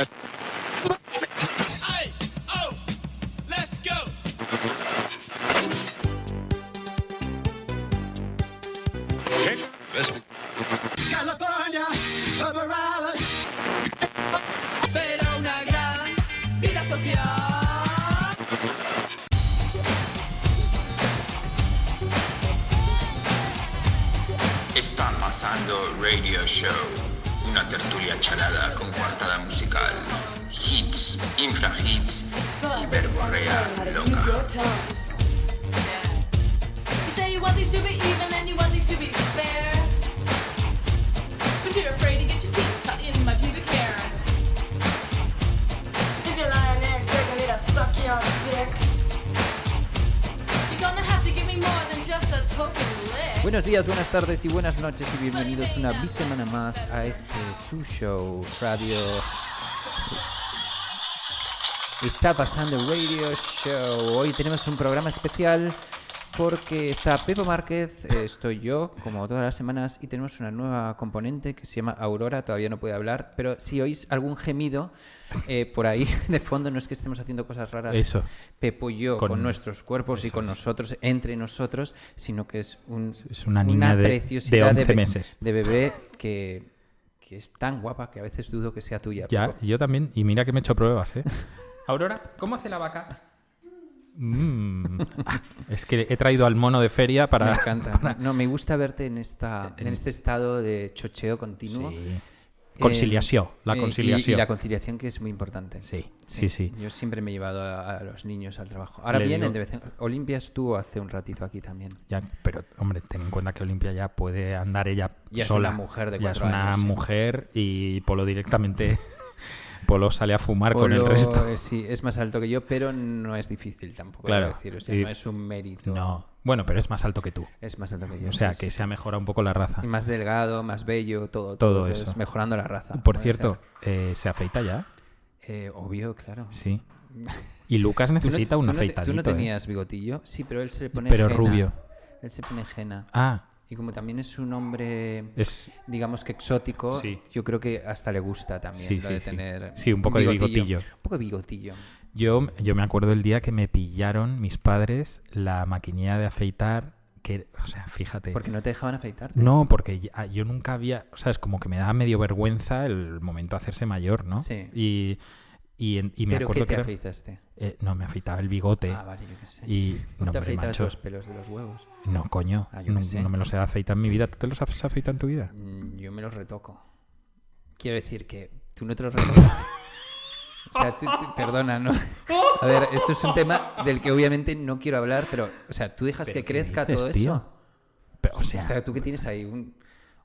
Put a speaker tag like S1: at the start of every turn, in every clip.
S1: That's buenas tardes y buenas noches y bienvenidos una semana más a este su show radio. Está pasando Radio Show. Hoy tenemos un programa especial porque está Pepo Márquez, eh, estoy yo, como todas las semanas, y tenemos una nueva componente que se llama Aurora, todavía no puede hablar, pero si oís algún gemido eh, por ahí de fondo, no es que estemos haciendo cosas raras,
S2: Eso.
S1: Pepo y yo, con,
S2: Con-
S1: nuestros cuerpos y con
S2: es.
S1: nosotros, entre nosotros, sino que es un,
S2: Es una niña de-
S1: preciosidad
S2: de 11
S1: be-
S2: meses.
S1: de bebé que, que es tan guapa que a veces dudo que sea tuya.
S2: Ya,
S1: Pepo.
S2: yo también. Y mira que me he hecho pruebas, ¿eh? Aurora, ¿cómo hace la vaca? Mm. Ah, es que he traído al mono de feria para...
S1: Me encanta.
S2: para-
S1: No, me gusta verte en, esta, en este estado de chocheo continuo.
S2: Sí.
S1: Eh,
S2: Conciliación, la
S1: eh, y-
S2: conciliación.
S1: Y, la conciliación que es muy importante.
S2: Sí, sí, sí.
S1: Yo siempre me he llevado a, a los niños al trabajo. Ahora
S2: Le
S1: vienen
S2: digo-
S1: de vez en Olimpia estuvo hace un ratito aquí también.
S2: Ya, pero, hombre, ten en cuenta que Olimpia ya puede andar ella
S1: Ya es
S2: sola.
S1: una mujer de
S2: Ya es
S1: cuatro
S2: una
S1: años, sí.
S2: mujer y Polo directamente... Polo sale a fumar con el resto.
S1: eh, Sí, es más alto que yo, pero no es difícil tampoco.
S2: Claro.
S1: Decir. O sea,
S2: y-
S1: no es un mérito.
S2: No, bueno, pero es más alto que tú.
S1: Es más alto que yo.
S2: O sea,
S1: sí,
S2: que
S1: sí,
S2: se ha mejorado un poco la raza.
S1: Más delgado, más bello, todo.
S2: Todo eso.
S1: Mejorando la raza.
S2: Por cierto, eh, ¿se afeita ya?
S1: Eh, obvio, claro.
S2: Sí. Y Lucas
S1: Tú no-
S2: necesita un
S1: tú no te-
S2: afeitadito.
S1: ¿Tú no tenías bigotillo? Sí, pero él se le pone
S2: Pero
S1: henna.
S2: rubio.
S1: Él se pone henna.
S2: Ah,
S1: Y como también es un hombre,
S2: es...
S1: digamos que exótico,
S2: Sí.
S1: yo creo que hasta le gusta también
S2: Sí,
S1: lo
S2: sí,
S1: de tener
S2: Sí, un poco de bigotillo.
S1: Un poco de bigotillo.
S2: Yo, yo me acuerdo el día que me pillaron mis padres la maquinilla de afeitar, que, o sea, fíjate.
S1: Porque no te dejaban afeitarte.
S2: No, porque ya- yo nunca había, o sea, es como que me daba medio vergüenza el momento de hacerse mayor, ¿no?
S1: Sí.
S2: Y, y, en- y me
S1: ¿Pero
S2: acuerdo
S1: qué te
S2: que
S1: afeitaste?
S2: eh, no, me afeitaba el bigote.
S1: Ah, vale, yo qué sé.
S2: Y
S1: ¿No,
S2: no,
S1: te afeitabas los pelos de los huevos?
S2: no, coño,
S1: Ah,
S2: no, me los he afeitado en mi vida. ¿Tú te los has afeitado en tu vida?
S1: Mm, Yo me los retoco. Quiero decir que tú no te los retocas. O sea, tú, tú- perdona, ¿no? A ver, esto es un tema del que obviamente no quiero hablar, pero, o sea, tú dejas
S2: ¿Pero
S1: que crezca
S2: dices,
S1: todo
S2: tío?
S1: eso.
S2: Pero, o sea,
S1: O sea, tú que tienes ahí un-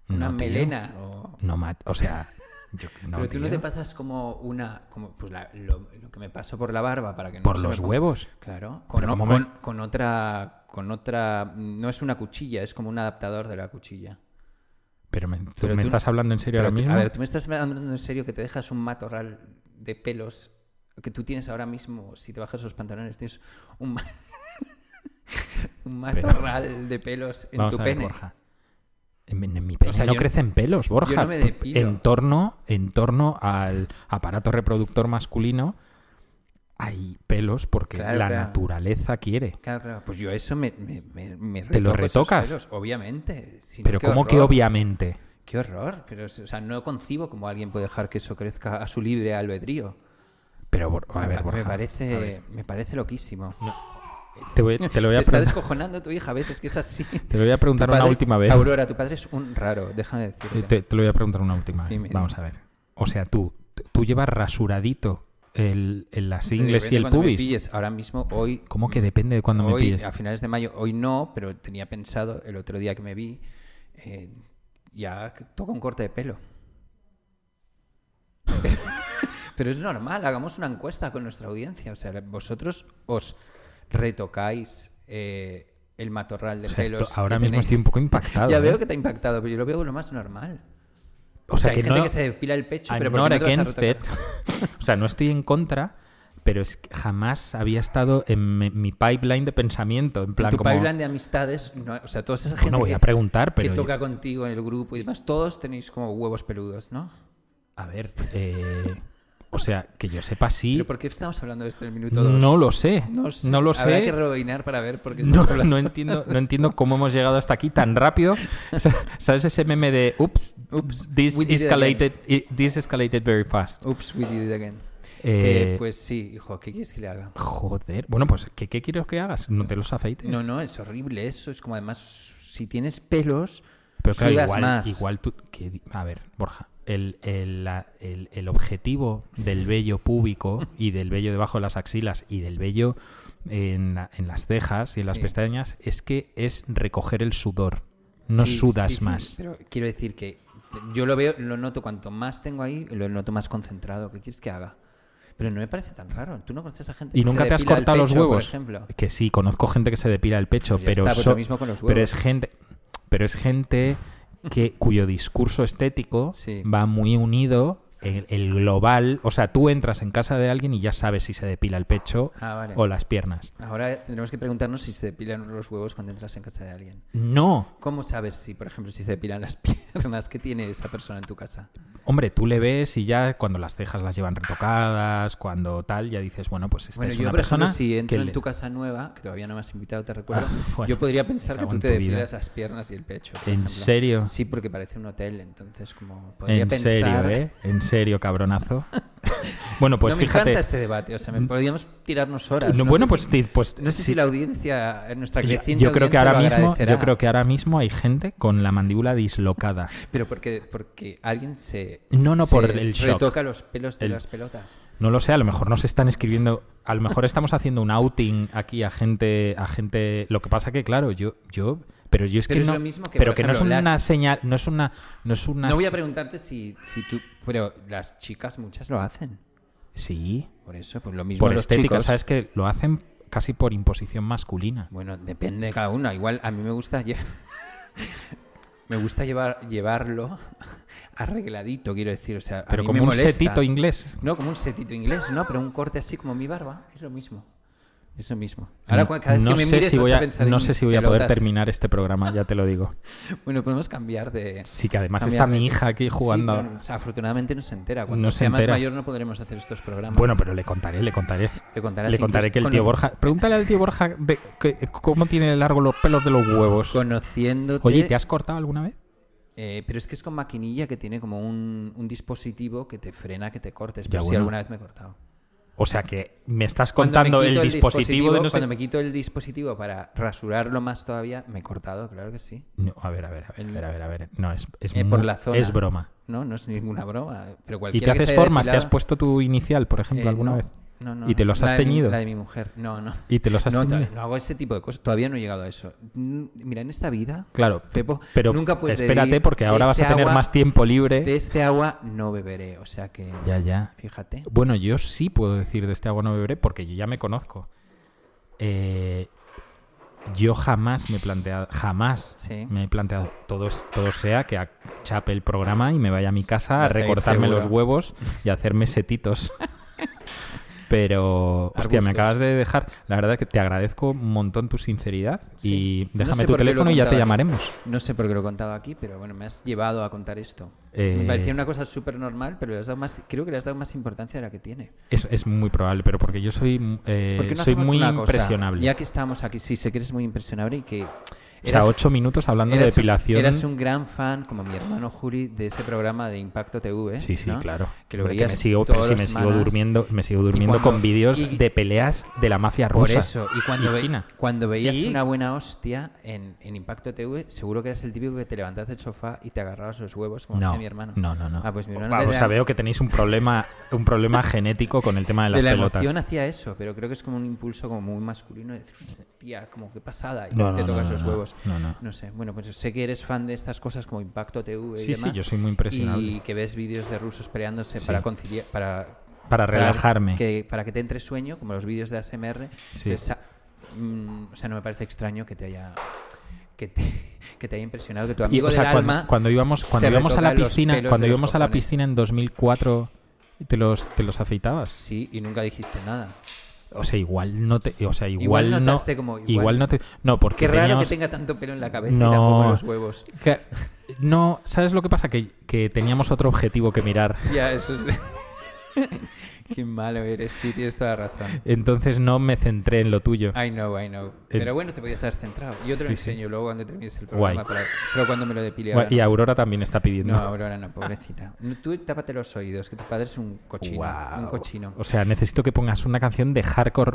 S1: una
S2: No, tío.
S1: melena. o-
S2: no, Matt, o sea, yo- no,
S1: pero tú no te pasas como una. Como, pues la- lo, lo que me pasó por la barba para que no
S2: por
S1: se
S2: los huevos.
S1: Claro. Con,
S2: Pero
S1: o-
S2: ¿cómo me-
S1: con, con otra. Con otra. No es una cuchilla, es como un adaptador de la cuchilla.
S2: Pero me, ¿tú
S1: Pero
S2: me
S1: tú-
S2: estás hablando en serio ahora mismo.
S1: A ver, tú me estás hablando en serio que te dejas un matorral de pelos que tú tienes ahora mismo. Si te bajas los pantalones, tienes un, ma- un matorral de pelos en
S2: Vamos
S1: tu
S2: a ver,
S1: pene.
S2: Borja. En, en mi pene
S1: sea,
S2: no
S1: yo-
S2: crecen pelos, Borja.
S1: no me.
S2: En torno, en torno al aparato reproductor masculino hay pelos porque
S1: Claro,
S2: la
S1: claro.
S2: naturaleza quiere.
S1: Claro, claro. Pues yo eso me, me, me, me
S2: ¿Te lo retocas?
S1: pelos, obviamente. Si no,
S2: Pero como que obviamente.
S1: Qué horror. Pero, o sea, no concibo cómo alguien puede dejar que eso crezca a su libre albedrío.
S2: Pero, a ver,
S1: me,
S2: Borja. a
S1: parece,
S2: ver,
S1: me parece loquísimo.
S2: Te, voy- te lo voy
S1: Se
S2: a
S1: está
S2: preguntar,
S1: descojonando tu hija, ¿ves? Es que es así.
S2: te lo voy a preguntar una última vez.
S1: Aurora, tu padre es un raro, déjame decirte.
S2: Eh, Te, te lo voy a preguntar una última vez.
S1: Dime,
S2: Vamos a ver. O sea, tú, tú llevas rasuradito el, el- las ingles y el
S1: me
S2: pubis.
S1: pilles. Ahora mismo, hoy...
S2: ¿Cómo que depende de cuando me pilles?
S1: A finales de mayo, hoy no, pero tenía pensado el otro día que me vi, eh, ya toca un corte de pelo. Pero, pero es normal, hagamos una encuesta con nuestra audiencia. O sea, vosotros os retocáis eh, el matorral de
S2: O sea,
S1: pelos.
S2: ahora mismo
S1: tenéis.
S2: estoy un poco impactado.
S1: Ya
S2: ¿eh?
S1: veo que te ha impactado, pero yo lo veo lo más normal.
S2: O sea,
S1: hay
S2: que
S1: gente
S2: no-
S1: que se depila el pecho,
S2: I'm
S1: pero ¿por no te
S2: o sea, no estoy en contra, pero es que jamás había estado en mi, mi pipeline de pensamiento. En plan,
S1: tu
S2: como.
S1: pipeline de amistades, no- o sea, toda esa gente
S2: Bueno, voy
S1: que,
S2: a preguntar, pero.
S1: que
S2: yo-
S1: toca contigo en el grupo y demás, todos tenéis como huevos peludos, ¿no?
S2: A ver, eh, O sea, que yo sepa sí.
S1: ¿Pero por qué estamos hablando de esto en el minuto 2?
S2: No lo sé.
S1: No, sé.
S2: No lo
S1: Habrá
S2: sé.
S1: que rebobinar para ver por qué
S2: No,
S1: estamos hablando.
S2: no entiendo, no entiendo cómo hemos llegado hasta aquí tan rápido. ¿Sabes ese meme de Oops,
S1: Oops,
S2: this
S1: it
S2: escalated, i- this escalated very fast?
S1: Oops, we did it again.
S2: Eh,
S1: Que, pues sí, hijo, ¿qué quieres que le haga?
S2: Joder. Bueno, pues ¿qué, qué quiero que hagas? No te los afeites.
S1: No, no, es horrible eso. Es como además, si tienes pelos,
S2: Pero claro, igual,
S1: más.
S2: igual tú... que- a ver, Borja. El, el, el- el objetivo del vello púbico y del vello debajo de las axilas y del vello en, la- en las cejas y en las
S1: Sí.
S2: pestañas es que es recoger el sudor. No
S1: Sí,
S2: sudas
S1: sí,
S2: más.
S1: Pero quiero decir que yo lo veo, lo noto cuanto más tengo ahí, lo noto más concentrado. ¿Qué quieres que haga? Pero no me parece tan raro. ¿Tú no conoces a gente
S2: ¿Y
S1: que se
S2: nunca te has cortado los huevos?
S1: Por ejemplo.
S2: Que sí, conozco gente que se depila el pecho,
S1: Pues
S2: pero,
S1: está, pues
S2: so-
S1: lo mismo con los
S2: pero es gente, pero es gente que cuyo discurso estético
S1: Sí.
S2: va muy unido el, el global, o sea, tú entras en casa de alguien y ya sabes si se depila el pecho
S1: Ah, vale.
S2: o las piernas.
S1: Ahora tendremos que preguntarnos si se depilan los huevos cuando entras en casa de alguien.
S2: No,
S1: ¿Cómo sabes si, por ejemplo, si se depilan las piernas? ¿Qué tiene esa persona en tu casa?
S2: hombre, tú le ves y ya cuando las cejas las llevan retocadas, cuando tal, ya dices, bueno, pues esta
S1: Bueno,
S2: es
S1: yo,
S2: una
S1: por ejemplo,
S2: persona
S1: si entro
S2: que
S1: en
S2: le-
S1: tu casa nueva, que todavía no me has invitado, te recuerdo,
S2: Ah, bueno,
S1: yo podría pensar que tú te
S2: vida.
S1: depilas las piernas y el pecho.
S2: ¿En
S1: ejemplo.
S2: serio?
S1: Sí, porque parece un hotel, entonces como podría
S2: En
S1: pensar...
S2: serio, ¿eh? En serio, cabronazo. bueno, pues
S1: no me
S2: fíjate.
S1: encanta este debate, o sea, me podríamos tirarnos horas.
S2: No,
S1: No
S2: bueno, pues,
S1: si-
S2: pues
S1: No sé si la audiencia, nuestra
S2: Yo-
S1: creciente
S2: yo creo que ahora mismo, yo creo que ahora mismo hay gente con la mandíbula dislocada.
S1: Pero porque, porque alguien se,
S2: No, no,
S1: se
S2: por el shock.
S1: retoca los pelos de
S2: El-
S1: las pelotas.
S2: No lo sé, a lo mejor nos están escribiendo, a lo mejor estamos haciendo un outing aquí a gente, a gente. Lo que pasa que claro, yo, yo, pero yo es
S1: Pero
S2: que
S1: es
S2: no,
S1: lo mismo que,
S2: pero que no es una señal, no es una, no es una.
S1: No voy a preguntarte si, si tú... Pero las chicas muchas lo hacen.
S2: Sí,
S1: Por eso, pues lo mismo
S2: por
S1: los
S2: estética,
S1: chicos.
S2: sabes que lo hacen casi por imposición masculina.
S1: Bueno, depende de cada uno. Igual a mí me gusta lle- me gusta llevar llevarlo arregladito, quiero decir, o sea,
S2: Pero como un setito inglés.
S1: No, como un setito inglés, no, pero un corte así como mi barba, es lo mismo. Es lo mismo. Ahora cada vez
S2: no
S1: que me
S2: sé
S1: mires
S2: si voy
S1: a
S2: a,
S1: pensar
S2: no sé si voy a poder
S1: pelotas.
S2: terminar este programa, ya te lo digo.
S1: Bueno, podemos cambiar de
S2: Sí, que además
S1: cambiar
S2: está mi hija aquí
S1: Sí,
S2: jugando.
S1: bueno, o sea, afortunadamente no se entera. Cuando
S2: No
S1: sea
S2: se
S1: más
S2: entera.
S1: mayor no podremos hacer estos programas.
S2: Bueno, pero le contaré, le contaré.
S1: le contarás
S2: Le contaré que el tío Borja. Pregúntale al tío Borja de, que- cómo tiene largo los pelos de los huevos.
S1: conociéndote
S2: Oye, ¿te has cortado alguna vez?
S1: Eh, pero es que es con maquinilla que tiene como un, un dispositivo que te frena que te cortes. Pero
S2: bueno.
S1: alguna vez me he cortado.
S2: O sea que me estás
S1: me
S2: contando el dispositivo, de no sé-
S1: Cuando me quito el dispositivo para rasurarlo más todavía, me he cortado, claro que sí.
S2: No, a ver, a ver, a ver, a ver, a ver, a ver. No, es, es,
S1: Eh, por
S2: mu-
S1: la zona.
S2: es broma.
S1: No, no es ninguna broma. Pero
S2: ¿Y te haces formas? ¿Te has puesto tu inicial, por ejemplo,
S1: Eh,
S2: alguna
S1: no,
S2: vez?
S1: No, no.
S2: ¿Y te los has
S1: La de mi-
S2: teñido?
S1: la de mi mujer. No, no.
S2: ¿Y te los has
S1: no, no hago ese tipo de cosas. Todavía no he llegado a eso. Mm, Mira, en esta vida,
S2: Claro,
S1: Pepo,
S2: pero
S1: nunca puedes
S2: espérate
S1: decir,
S2: porque ahora vas
S1: este
S2: a tener
S1: agua-
S2: más tiempo libre.
S1: de este agua no beberé. O sea que,
S2: Ya, ya.
S1: fíjate.
S2: Bueno, yo sí puedo decir de este agua no beberé porque yo ya me conozco. Eh, yo jamás me he planteado, jamás
S1: Sí.
S2: me he planteado, todo, todo sea que chape el programa y me vaya a mi casa a
S1: Vas a ir
S2: recortarme los huevos y a hacerme setitos. Pero, hostia, me
S1: Arbustos.
S2: acabas de dejar. La verdad que te agradezco un montón tu sinceridad
S1: Sí.
S2: y
S1: No
S2: déjame
S1: sé
S2: tu teléfono y ya te
S1: aquí.
S2: llamaremos.
S1: No sé por qué lo he contado aquí, pero bueno, me has llevado a contar esto.
S2: Eh,
S1: Me parecía una cosa súper normal, pero le has dado más, creo que le has dado más importancia de la que tiene.
S2: Es, es muy probable, pero porque yo soy, eh,
S1: ¿Por qué no
S2: soy muy
S1: cosa?
S2: impresionable.
S1: Ya que estamos aquí, sí, sé que eres muy impresionable y que...
S2: o sea, ocho minutos hablando de
S1: eras
S2: depilación.
S1: Eras un gran fan, como mi hermano Juri, de ese programa de Impacto TV.
S2: Sí, sí,
S1: ¿no?
S2: claro.
S1: Que lo veías
S2: me sigo, pero me sigo durmiendo, me sigo durmiendo
S1: cuando-
S2: con vídeos
S1: y-
S2: de peleas de la mafia
S1: Por
S2: rusa.
S1: eso, y cuando, ve-
S2: China.
S1: cuando veías
S2: Sí.
S1: una buena hostia en, en Impacto TV, seguro que eras el típico que te levantas del sofá y te agarrabas los huevos, como
S2: No,
S1: hacía mi hermano.
S2: no, no, no.
S1: Ah, pues mi hermano
S2: o
S1: la-
S2: sea, veo que tenéis un problema, un problema genético con el tema de las
S1: de la
S2: pelotas.
S1: emoción hacía eso, pero creo que es como un impulso como muy masculino de decir, hostia, como qué pasada, y
S2: No,
S1: te tocas
S2: no,
S1: los
S2: no, no, no.
S1: No sé, bueno, pues sé que eres fan de estas cosas como Impacto TV y
S2: Sí, sí,
S1: demás.
S2: yo soy muy impresionable.
S1: Y que ves vídeos de rusos peleándose
S2: Sí.
S1: para conciliar, para
S2: Para relajarme.
S1: que, para que te entre sueño, como los vídeos de ASMR.
S2: Sí.
S1: Entonces, mm, o sea, no me parece extraño que te haya que te, que te haya impresionado que tu
S2: Y,
S1: amigo
S2: o sea,
S1: del
S2: cuando,
S1: alma
S2: cuando íbamos, cuando íbamos a la piscina, cuando íbamos a la piscina en 2004, te los, te los afeitabas.
S1: Sí, y nunca dijiste nada.
S2: O sea, igual no te, o sea, igual,
S1: Igual
S2: no,
S1: notaste como, igual-
S2: igual no te, no, porque
S1: Qué raro
S2: teníamos-
S1: que tenga tanto pelo en la cabeza
S2: No.
S1: y tampoco los huevos.
S2: que- no, ¿sabes lo que pasa? Que, que teníamos otro objetivo que mirar.
S1: Ya, eso es. Qué malo eres, sí, tienes toda la razón.
S2: Entonces no me centré en lo tuyo.
S1: I know, I know. Pero bueno, te podías haber centrado. Yo te lo
S2: Sí, sí.
S1: enseño luego cuando termines el programa. Para- Pero cuando me lo depile ahora.
S2: y
S1: no.
S2: Aurora también está pidiendo.
S1: No, Aurora no, pobrecita. No, Tú tápate los oídos, que tu padre es un cochino. Un cochino.
S2: O sea, necesito que pongas una canción de hardcore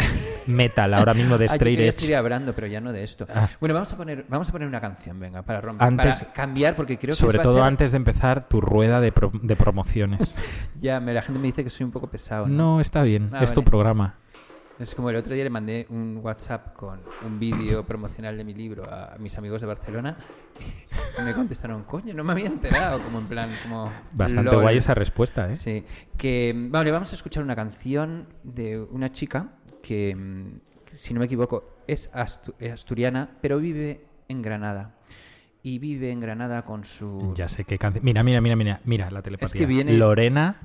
S2: metal ahora mismo de
S1: yo
S2: Straight Edge.
S1: seguir hablando, pero ya no de esto.
S2: Ah.
S1: Bueno, vamos a poner, vamos a poner una canción, venga, para romper,
S2: Antes-
S1: para cambiar, porque creo que
S2: Sobre todo
S1: ser-
S2: antes de empezar tu rueda de, pro- de promociones.
S1: Ya, la gente me dice que soy un poco pesado. ¿no?
S2: No, está bien.
S1: Ah,
S2: es tu programa.
S1: Es como el otro día le mandé un WhatsApp con un vídeo promocional de mi libro a mis amigos de Barcelona y me contestaron, coño, no me había enterado, como en plan, como...
S2: Bastante
S1: lol.
S2: guay esa respuesta, ¿eh?
S1: Sí, que vale, vamos a escuchar una canción de una chica que, si no me equivoco, es astu- asturiana, pero vive en Granada. Y vive en Granada con su...
S2: Ya sé qué canción. Mira, mira, mira, mira, mira la telepatía.
S1: que viene-
S2: Lorena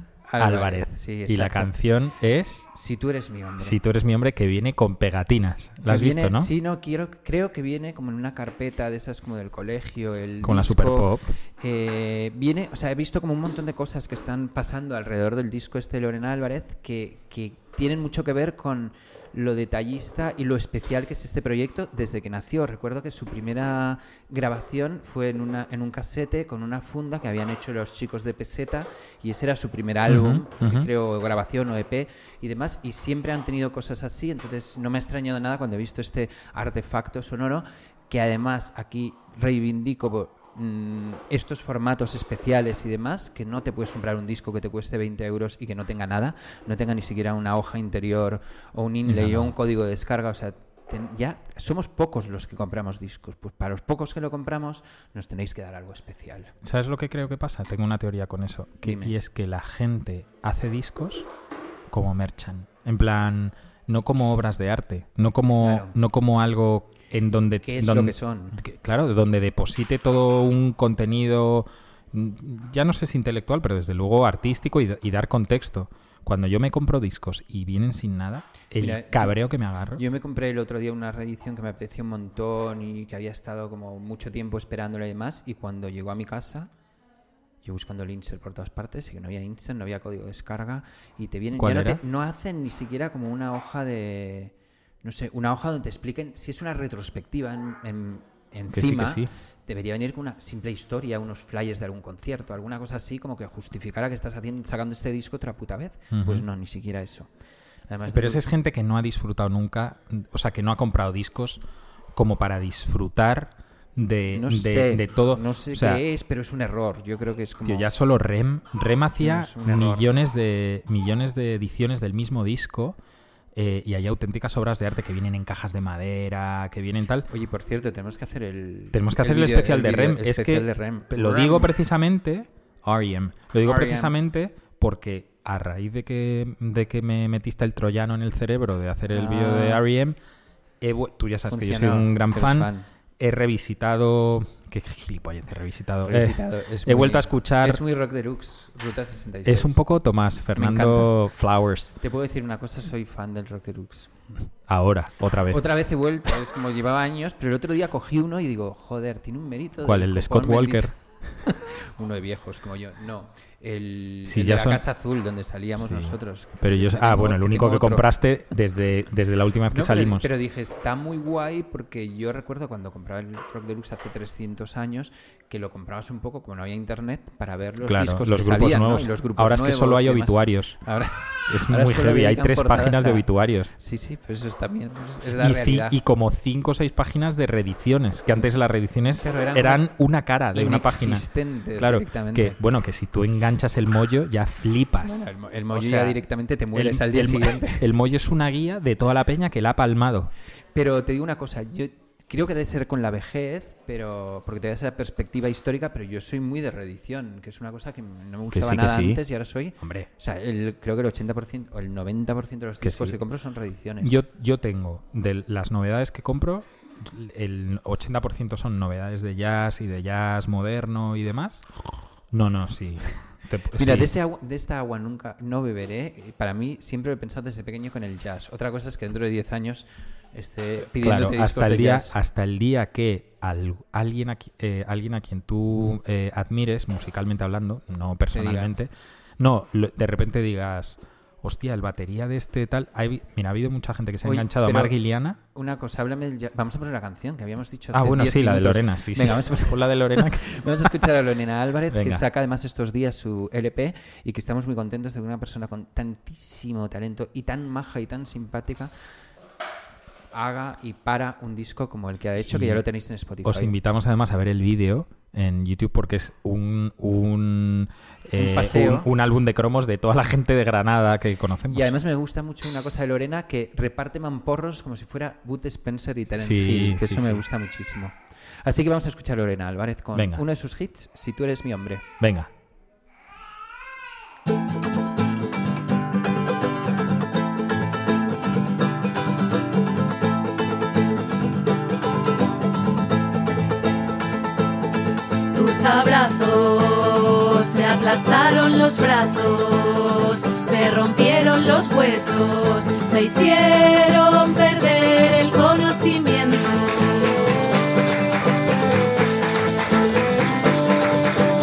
S1: Álvarez, sí,
S2: y la canción es
S1: Si tú eres mi hombre.
S2: Si tú eres mi hombre, que viene con pegatinas. ¿La has
S1: viene-
S2: visto, no?
S1: Sí, no, quiero, creo que viene como en una carpeta de esas como del colegio, el
S2: Con la Super Pop.
S1: eh, viene, o sea, he visto como un montón de cosas que están pasando alrededor del disco este de Lorena Álvarez que, que tienen mucho que ver con lo detallista y lo especial que es este proyecto desde que nació. Recuerdo que su primera grabación fue en, una, en un casete con una funda que habían hecho los chicos de Peseta y ese era su primer álbum, creo grabación o EP y demás, y siempre han tenido cosas así, entonces no me ha extrañado nada cuando he visto este artefacto sonoro que además aquí reivindico mm, estos formatos especiales y demás, que no te puedes comprar un disco que te cueste 20 euros y que no tenga nada, no tenga ni siquiera una hoja interior o un inlay
S2: No,
S1: o un código de descarga, o sea, ten- ya somos pocos los que compramos discos, pues para los pocos que lo compramos nos tenéis que dar algo especial.
S2: ¿Sabes lo que creo que pasa? Tengo una teoría con eso. Que, y es que la gente hace discos como merchan. En plan, no como obras de arte. No como,
S1: Claro.
S2: no como algo en donde...
S1: ¿Qué es
S2: donde-
S1: lo que son?
S2: que- claro, donde deposite todo un contenido, ya no sé si intelectual, pero desde luego artístico y, y dar contexto. Cuando yo me compro discos y vienen sin nada, el
S1: Mira,
S2: cabreo que me agarro.
S1: Yo me compré el otro día una reedición que me apreció un montón y que había estado como mucho tiempo esperándola y demás. Y cuando llegó a mi casa, yo buscando el insert por todas partes y que no había insert, no había código de descarga. Y te vienen.
S2: ¿Cuál
S1: ya no, te- no hacen ni siquiera como una hoja de. No sé, una hoja donde te expliquen si es una retrospectiva en, en-
S2: Que sí,
S1: encima.
S2: que sí.
S1: Debería venir con una simple historia, unos flyers de algún concierto, alguna cosa así, como que justificara que estás haciendo, sacando este disco otra puta vez. Pues no, ni siquiera eso. Además,
S2: Pero esa es gente que no ha disfrutado nunca, o sea, que no ha comprado discos como para disfrutar de,
S1: No
S2: de,
S1: sé,
S2: de todo.
S1: No sé
S2: O sea,
S1: qué es, pero es un error. Yo creo que es como.
S2: Tío, ya solo Rem, Rem hacía millones de, millones de ediciones del mismo disco eh, y hay auténticas obras de arte que vienen en cajas de madera, que vienen tal.
S1: Oye, por cierto, tenemos que hacer el.
S2: Tenemos que hacer el, especial de Rem. Es que
S1: de Rem.
S2: lo
S1: Rem.
S2: digo precisamente, R.E.M. Lo digo precisamente porque a raíz de que, de que me metiste el troyano en el cerebro de hacer el vídeo de
S1: Ah.
S2: R.E.M., tú ya sabes que yo soy un gran fan. He revisitado. Qué gilipollez, he revisitado. He
S1: muy-
S2: vuelto a escuchar.
S1: Es muy rock deluxe, Ruta 66.
S2: Es un poco Tomás Fernando Flowers.
S1: Te puedo decir una cosa, soy fan del rock deluxe.
S2: Ahora, otra vez.
S1: Otra vez he vuelto, es como llevaba años, pero el otro día cogí uno y digo, joder, tiene un mérito.
S2: ¿Cuál?
S1: del
S2: ¿El de Scott Walker?
S1: uno de viejos como yo. No, el,
S2: Sí,
S1: el
S2: ya
S1: de la
S2: son-
S1: Casa Azul, donde salíamos
S2: Sí.
S1: nosotros.
S2: Pero yo. Ah, bueno, el único que
S1: otro.
S2: compraste desde, desde la última vez que
S1: No,
S2: salimos.
S1: Pero, dije, está muy guay porque yo recuerdo cuando compraba el Rock Deluxe hace 300 años que lo comprabas un poco como no había internet para ver los
S2: claro,
S1: discos
S2: los
S1: que
S2: grupos
S1: salían, ¿no?
S2: nuevos.
S1: Y los grupos
S2: Ahora es que solo
S1: nuevos
S2: hay obituarios.
S1: Ahora,
S2: Es
S1: ahora
S2: muy heavy. Hay tres páginas de obituarios.
S1: Sí, sí, pero eso es también pues, es la
S2: Y,
S1: realidad.
S2: y como cinco o seis páginas de reediciones. Que antes las reediciones
S1: Claro, eran
S2: eran, una cara de una página. Claro, que bueno, que si tú enganchas el mollo ya flipas.
S1: Bueno, el, mo- el mollo
S2: O sea,
S1: ya directamente te mueres
S2: el,
S1: al día
S2: el
S1: siguiente.
S2: el mollo es una guía de toda la peña que la ha palmado.
S1: Pero te digo una cosa, yo creo que debe ser con la vejez, pero porque te da esa perspectiva histórica, pero yo soy muy de reedición, que es una cosa que no me gustaba
S2: sí,
S1: nada
S2: sí.
S1: antes y ahora soy...
S2: Hombre,
S1: O sea, el, creo que el 80% o el 90% de los
S2: Que
S1: discos
S2: sí.
S1: que compro son reediciones.
S2: yo, yo tengo de las novedades que compro, el 80% son novedades de jazz y de jazz moderno y demás. No, no, sí. Te-
S1: Mira,
S2: sí.
S1: de, ese agua, de esta agua nunca no beberé. Para mí siempre he pensado desde pequeño con el jazz. Otra cosa es que dentro de 10 años esté pidiéndote
S2: Claro,
S1: discos
S2: hasta el
S1: de
S2: día,
S1: jazz.
S2: hasta el día que al- alguien, a, eh, alguien a quien tú eh, admires, musicalmente hablando, no personalmente, No, lo- de repente digas, hostia, el batería de este tal. Hay- mira, ha habido mucha gente que se ha
S1: Oye,
S2: enganchado a Marguiliana.
S1: Una cosa, háblame del Vamos a poner la canción que habíamos dicho
S2: Ah,
S1: hace
S2: bueno,
S1: 10
S2: sí, la de. Lorena, sí, sí.
S1: Venga, vamos a poner-
S2: Pon la de Lorena.
S1: Vamos a escuchar a Lorena Álvarez, que saca además estos días su LP y que estamos muy contentos de que una persona con tantísimo talento y tan maja y tan simpática haga y para un disco como el que ha hecho, que ya lo tenéis en Spotify.
S2: Os invitamos además a ver el vídeo en YouTube porque es un, un, eh, un- un álbum de cromos de toda la gente de Granada que conocemos.
S1: Y además me gusta mucho una cosa de Lorena que reparte mamporros como si fuera Boot Spencer y Terence
S2: Sí,
S1: Hill, que
S2: sí,
S1: eso me gusta muchísimo. Así que vamos a escuchar a Lorena Álvarez con
S2: Venga.
S1: uno de sus hits, Si tú eres mi hombre.
S2: Venga.
S3: Aplastaron los brazos, me rompieron los huesos, me hicieron perder el conocimiento.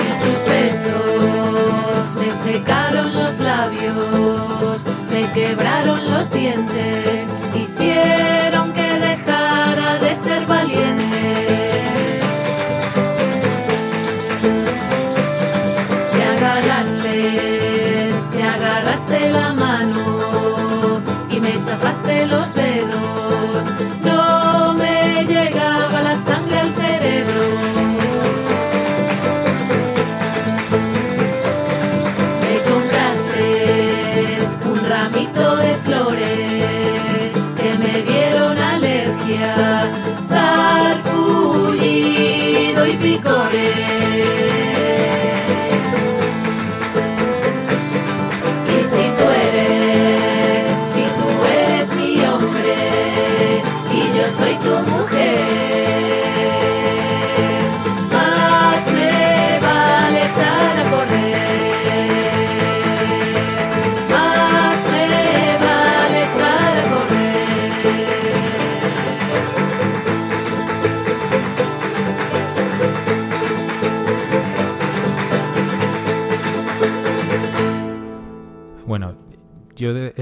S3: Y tus besos me secaron los labios, me quebraron los dientes, hicieron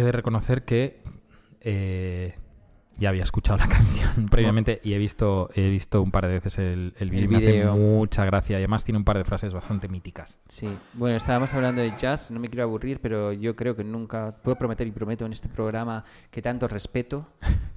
S2: he de reconocer que eh, ya había escuchado la canción previamente y he visto, he visto un par de veces el, el vídeo. y Me hace mucha gracia y además tiene un par de frases bastante míticas.
S1: Sí, bueno, estábamos hablando de jazz, no me quiero aburrir, pero yo creo que nunca puedo prometer y prometo en este programa que tanto respeto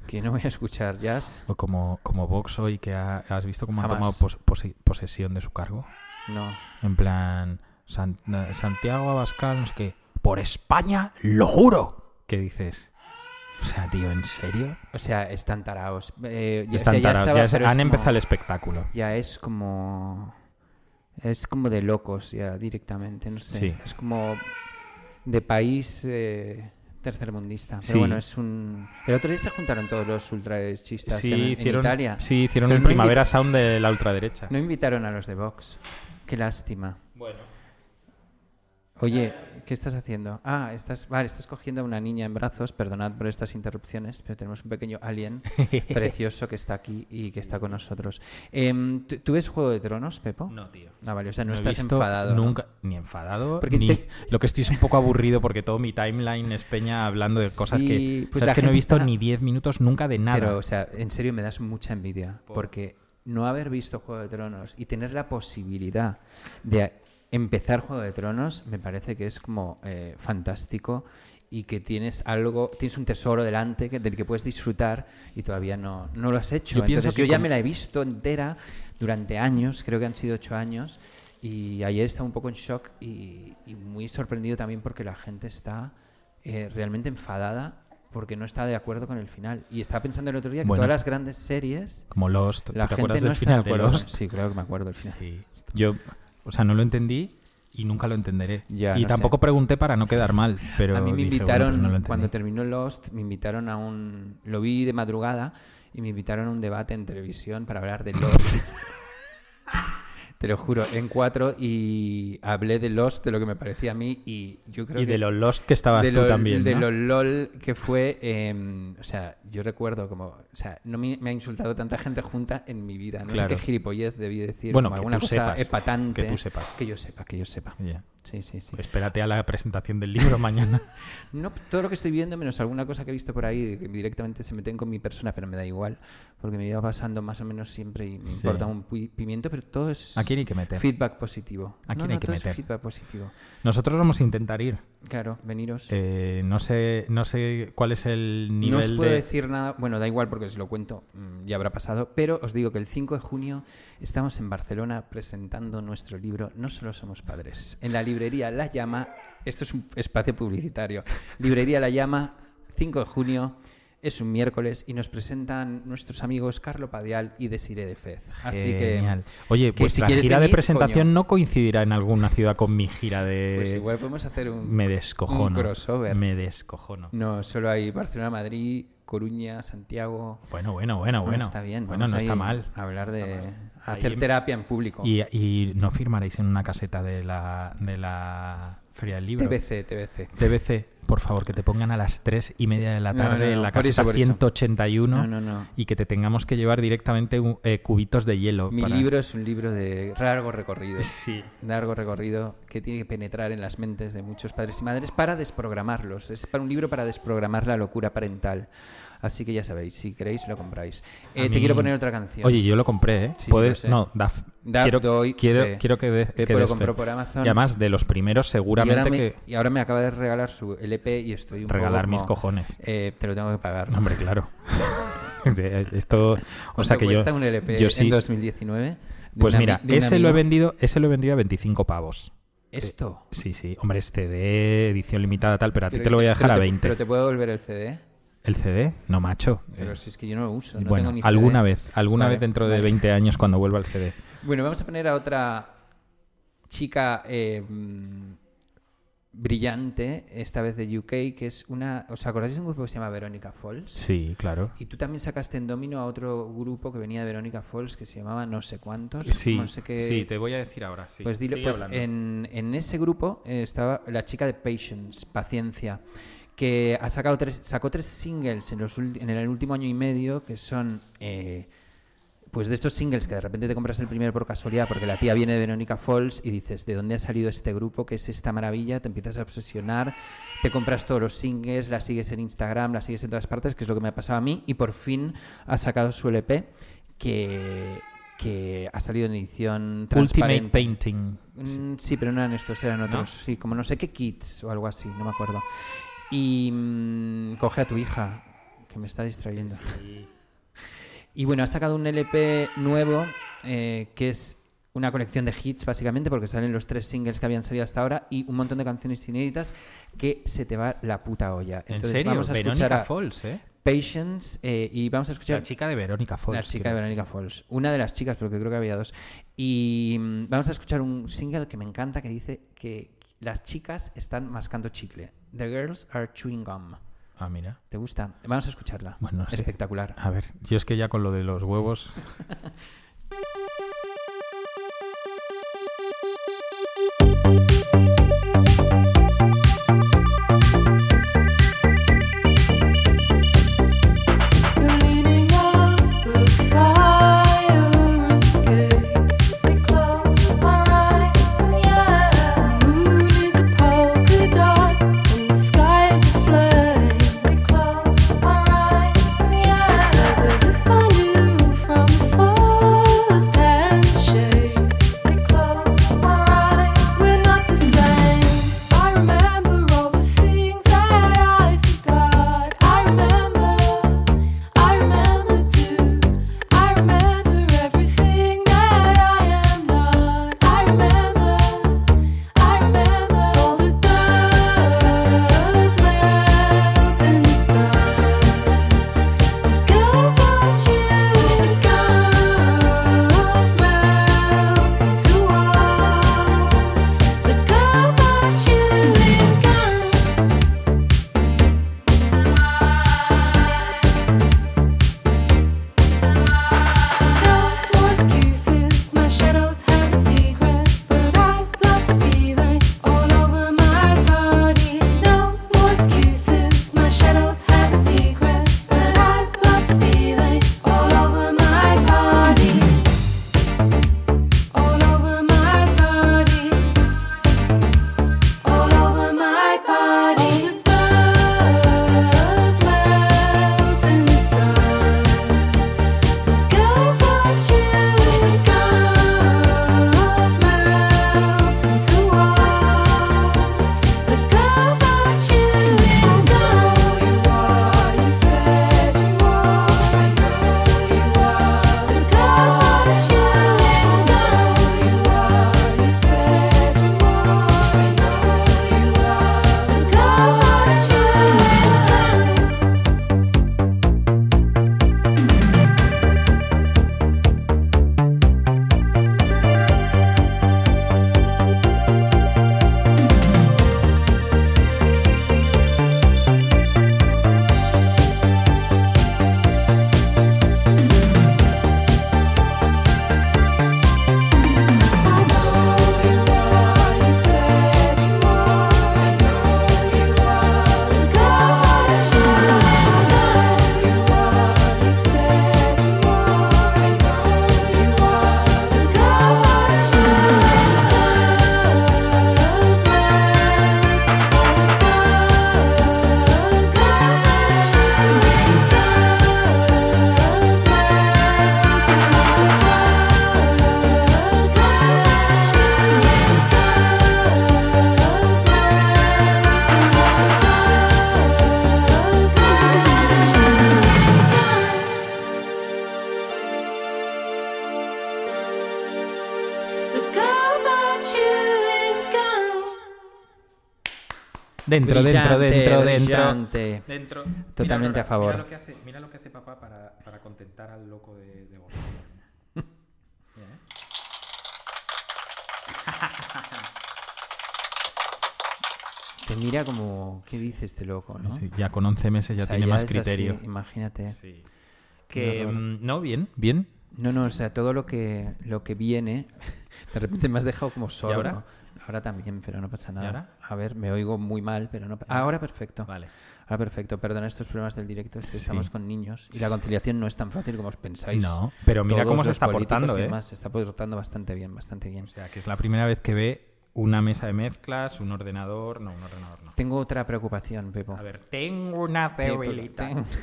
S1: que no voy a escuchar jazz.
S2: O como, como Vox hoy, que ha- has visto cómo ha tomado pos- posesión de su cargo.
S1: No.
S2: En plan, San- eh, Santiago Abascal, no sé qué. Por España, lo juro. ¿Qué dices? O sea, tío, ¿en serio?
S1: O sea, están taraos. Eh, ya- o
S2: Están
S1: sea, ya
S2: tarados,
S1: estaba,
S2: ya
S1: es
S2: han
S1: como-
S2: empezado el espectáculo.
S1: Ya es como... Es como de locos ya directamente, no sé.
S2: Sí.
S1: Es como de país eh, tercermundista. Pero
S2: Sí.
S1: bueno, es un... El otro día se juntaron todos los ultraderechistas
S2: Sí,
S1: en, en
S2: hicieron,
S1: Italia.
S2: sí, hicieron
S1: Pero
S2: el
S1: no
S2: Primavera
S1: invi-
S2: Sound de la ultraderecha.
S1: No invitaron a los de Vox. Qué lástima.
S2: Bueno.
S1: Oye, ¿qué estás haciendo? Ah, estás, vale, estás cogiendo a una niña en brazos. Perdonad por estas interrupciones, pero tenemos un pequeño alien precioso que está aquí y que está con nosotros. Em, ¿tú, tú ves Juego de Tronos, Pepo?
S2: No, tío.
S1: Ah, vale, o sea, no, estás enfadado. ¿no?
S2: Nunca, ni enfadado,
S1: Porque
S2: ni...
S1: te-
S2: Lo que estoy es un poco aburrido porque todo mi timeline es Peña hablando de cosas
S1: Sí,
S2: que...
S1: pues
S2: que no he visto
S1: está-
S2: ni 10 minutos nunca de nada.
S1: Pero, o sea, en serio me das mucha envidia. Porque no haber visto Juego de Tronos y tener la posibilidad de empezar Juego de Tronos me parece que es como eh, fantástico y que tienes algo, tienes un tesoro delante que- del que puedes disfrutar y todavía no, no lo has hecho.
S2: Yo
S1: Entonces yo ya me la he visto entera durante años, creo que han sido ocho años, y ayer estaba un poco en shock y, y muy sorprendido también porque la gente está eh, realmente enfadada porque no está de acuerdo con el final. Y estaba pensando el otro día que
S2: Bueno.
S1: todas las grandes series,
S2: Como Lost.
S1: la
S2: ¿Te
S1: gente
S2: acuerdas
S1: no
S2: del
S1: está
S2: final
S1: de.
S2: Lost?
S1: Sí, creo que me acuerdo del final.
S2: Sí. Yo, o sea, no lo entendí y nunca lo entenderé.
S1: Ya,
S2: y
S1: no
S2: tampoco
S1: sé.
S2: pregunté para no quedar mal, pero
S1: a mí me
S2: dije,
S1: invitaron,
S2: no
S1: cuando terminó Lost, me invitaron a un... Lo vi de madrugada y me invitaron a un debate en televisión para hablar de Lost. Te lo juro, en cuatro y hablé de Lost, de lo que me parecía a mí y yo creo
S2: y
S1: que...
S2: de lo Lost que estabas tú
S1: lo,
S2: también,
S1: de
S2: ¿no?
S1: lo LOL que fue, eh, o sea, yo recuerdo como, o sea, no me, me ha insultado tanta gente junta en mi vida. No
S2: Claro.
S1: sé qué gilipollez debí decir,
S2: Bueno,
S1: como
S2: que
S1: alguna cosa
S2: sepas,
S1: epatante.
S2: que tú sepas.
S1: Que yo sepa, que yo sepa.
S2: Ya.
S1: Sí, sí, sí.
S2: Espérate a la presentación del libro mañana.
S1: No, todo lo que estoy viendo, menos alguna cosa que he visto por ahí, que directamente se meten con mi persona, pero me da igual, porque me iba pasando más o menos siempre y me
S2: Sí.
S1: importa un pi- pimiento, pero todo es
S2: ¿A quién hay que meter?
S1: feedback positivo.
S2: ¿A quién
S1: No,
S2: hay
S1: no,
S2: que
S1: todo es
S2: meter?
S1: feedback positivo.
S2: Nosotros vamos a intentar ir.
S1: Claro, veniros.
S2: Eh, no sé no sé cuál es el nivel
S1: no os puedo
S2: de...
S1: decir nada, bueno, da igual porque si lo cuento mm, ya habrá pasado, pero os digo que el 5 de junio estamos en Barcelona presentando nuestro libro No solo somos padres. En la librería La Llama, esto es un espacio publicitario, librería La Llama, 5 de junio, es un miércoles y nos presentan nuestros amigos Carlo Padial y Desiree de Fez. Así que,
S2: Genial. Oye,
S1: que
S2: vuestra
S1: si quieres
S2: gira de presentación
S1: coño.
S2: no coincidirá en alguna ciudad con mi gira de...
S1: pues igual podemos hacer un...
S2: Me descojono.
S1: un crossover.
S2: Me descojono.
S1: No, solo hay Barcelona, Madrid, Coruña, Santiago...
S2: Bueno, bueno, bueno,
S1: Bueno,
S2: bueno.
S1: está bien.
S2: Bueno, no está mal.
S1: a hablar de hacer
S2: Ahí-
S1: terapia en público.
S2: Y, y no firmaréis en una caseta de la, de la Feria del Libro.
S1: TBC, TBC.
S2: TBC, por favor, que te pongan a las tres y media de la
S1: No,
S2: tarde
S1: no,
S2: en la
S1: eso, eso.
S2: 181
S1: No, no, no.
S2: y que te tengamos que llevar directamente un- eh, cubitos de hielo.
S1: Mi
S2: para-
S1: libro es un libro de largo recorrido.
S2: Sí.
S1: Largo recorrido que tiene que penetrar en las mentes de muchos padres y madres para desprogramarlos. Es para un libro para desprogramar la locura parental. Así que ya sabéis, si queréis lo compráis. Eh,
S2: mí-
S1: Te quiero poner otra canción.
S2: Oye, yo lo compré, ¿eh?
S1: Sí,
S2: Puedes... no, da,
S1: Da-
S2: quiero,
S1: doy
S2: quiero,
S1: fe.
S2: quiero que, de,
S1: Eh,
S2: que
S1: lo compró por Amazon.
S2: Y además, de los primeros,
S1: y
S2: seguramente
S1: ahora, me,
S2: que...
S1: y ahora me acaba de regalar su LP y estoy un
S2: Regalar
S1: poco
S2: mis
S1: como,
S2: cojones.
S1: eh, te lo tengo que pagar.
S2: No, Hombre, claro. De- Esto... O
S1: ¿Cuánto
S2: sea que yo...
S1: cuesta un LP
S2: yo sí-
S1: en 2019? De
S2: Pues mira, ese lo, he vendido, ese lo he vendido a 25 pavos.
S1: Esto.
S2: Sí, sí. Hombre, este de edición limitada tal, pero a ti te lo voy a dejar a
S1: te-
S2: 20.
S1: Pero te puedo devolver el CD.
S2: ¿El CD? No, macho.
S1: Pero
S2: Eh,
S1: si es que yo no lo uso. No
S2: bueno,
S1: tengo ni CD.
S2: alguna vez, alguna
S1: Vale,
S2: vez dentro de
S1: vale.
S2: 20 años cuando vuelva el CD.
S1: Bueno, vamos a poner a otra chica eh, brillante, esta vez de UK, que es una... ¿Os acordáis de un grupo que se llama Verónica Falls?
S2: Sí, claro.
S1: Y tú también sacaste en Domino a otro grupo que venía de Verónica Falls que se llamaba no sé cuántos.
S2: Sí,
S1: no sé qué...
S2: sí, te voy a decir ahora. Sí.
S1: Pues dile,
S2: Sigue
S1: pues en, en ese grupo eh, estaba la chica de Patience, Paciencia, que ha sacado tres, sacó tres singles en, los, en el último año y medio, que son eh, pues de estos singles que de repente te compras el primero por casualidad, porque la tía viene de Verónica Falls y dices, ¿de dónde ha salido este grupo? ¿Qué es esta maravilla? Te empiezas a obsesionar, te compras todos los singles, la sigues en Instagram, la sigues en todas partes, que es lo que me ha pasado a mí, y por fin ha sacado su LP que, que ha salido en edición
S2: Ultimate. Painting.
S1: Mm, sí, pero no eran estos, eran otros. Sí, como no sé qué kits o algo así, no me acuerdo. Y mm, coge a tu hija, que me está distrayendo. Y bueno, ha sacado un LP nuevo eh, que es una colección de hits, básicamente, porque salen los tres singles que habían salido hasta ahora y un montón de canciones inéditas que se te va la puta olla.
S2: ¿En
S1: Entonces,
S2: serio?
S1: vamos a escuchar
S2: Verónica
S1: a
S2: Falls, ¿eh?
S1: Patience eh, y vamos a escuchar
S2: La chica de Verónica Falls.
S1: la chica de. Verónica Falls. Una de las chicas, porque creo que había dos. Y mm, vamos a escuchar un single que me encanta que dice que las chicas están mascando chicle. The girls are chewing gum.
S2: Ah, mira.
S1: ¿Te gusta? Vamos a escucharla.
S2: Bueno.
S1: Espectacular.
S2: A ver, yo es que ya con lo de los huevos... Dentro, dentro, dentro, dentro.
S1: brillante.
S2: Dentro.
S1: Totalmente
S2: Mira,
S1: a favor.
S2: Mira lo que hace, mira lo que hace papá para, para contentar al loco de, de.
S1: Te mira como, ¿qué dice este loco, no?
S2: Sí, ya con 11 meses ya
S1: O sea,
S2: tiene más
S1: así,
S2: criterio.
S1: imagínate.
S2: Sí. Que, mm, no, bien, bien.
S1: No, no, o sea, todo lo que, lo que viene, de repente me has dejado como sordo.
S2: ahora?
S1: Ahora también, pero no pasa nada.
S2: ahora?
S1: A ver, me oigo muy mal, pero no... Ah, ahora perfecto.
S2: Vale.
S1: Ahora perfecto. Perdona estos problemas del directo, es que estamos con niños y la conciliación no es tan fácil como os pensáis.
S2: No, pero mira
S1: Todos
S2: cómo se está portando, ¿eh?
S1: demás, se está portando bastante bien, bastante bien.
S2: O sea, que es la primera vez que ve una mesa de mezclas, un ordenador. No, un ordenador no.
S1: Tengo otra preocupación, Pepo.
S2: A ver, tengo una
S1: Pepo,
S2: debilidad.
S1: ten-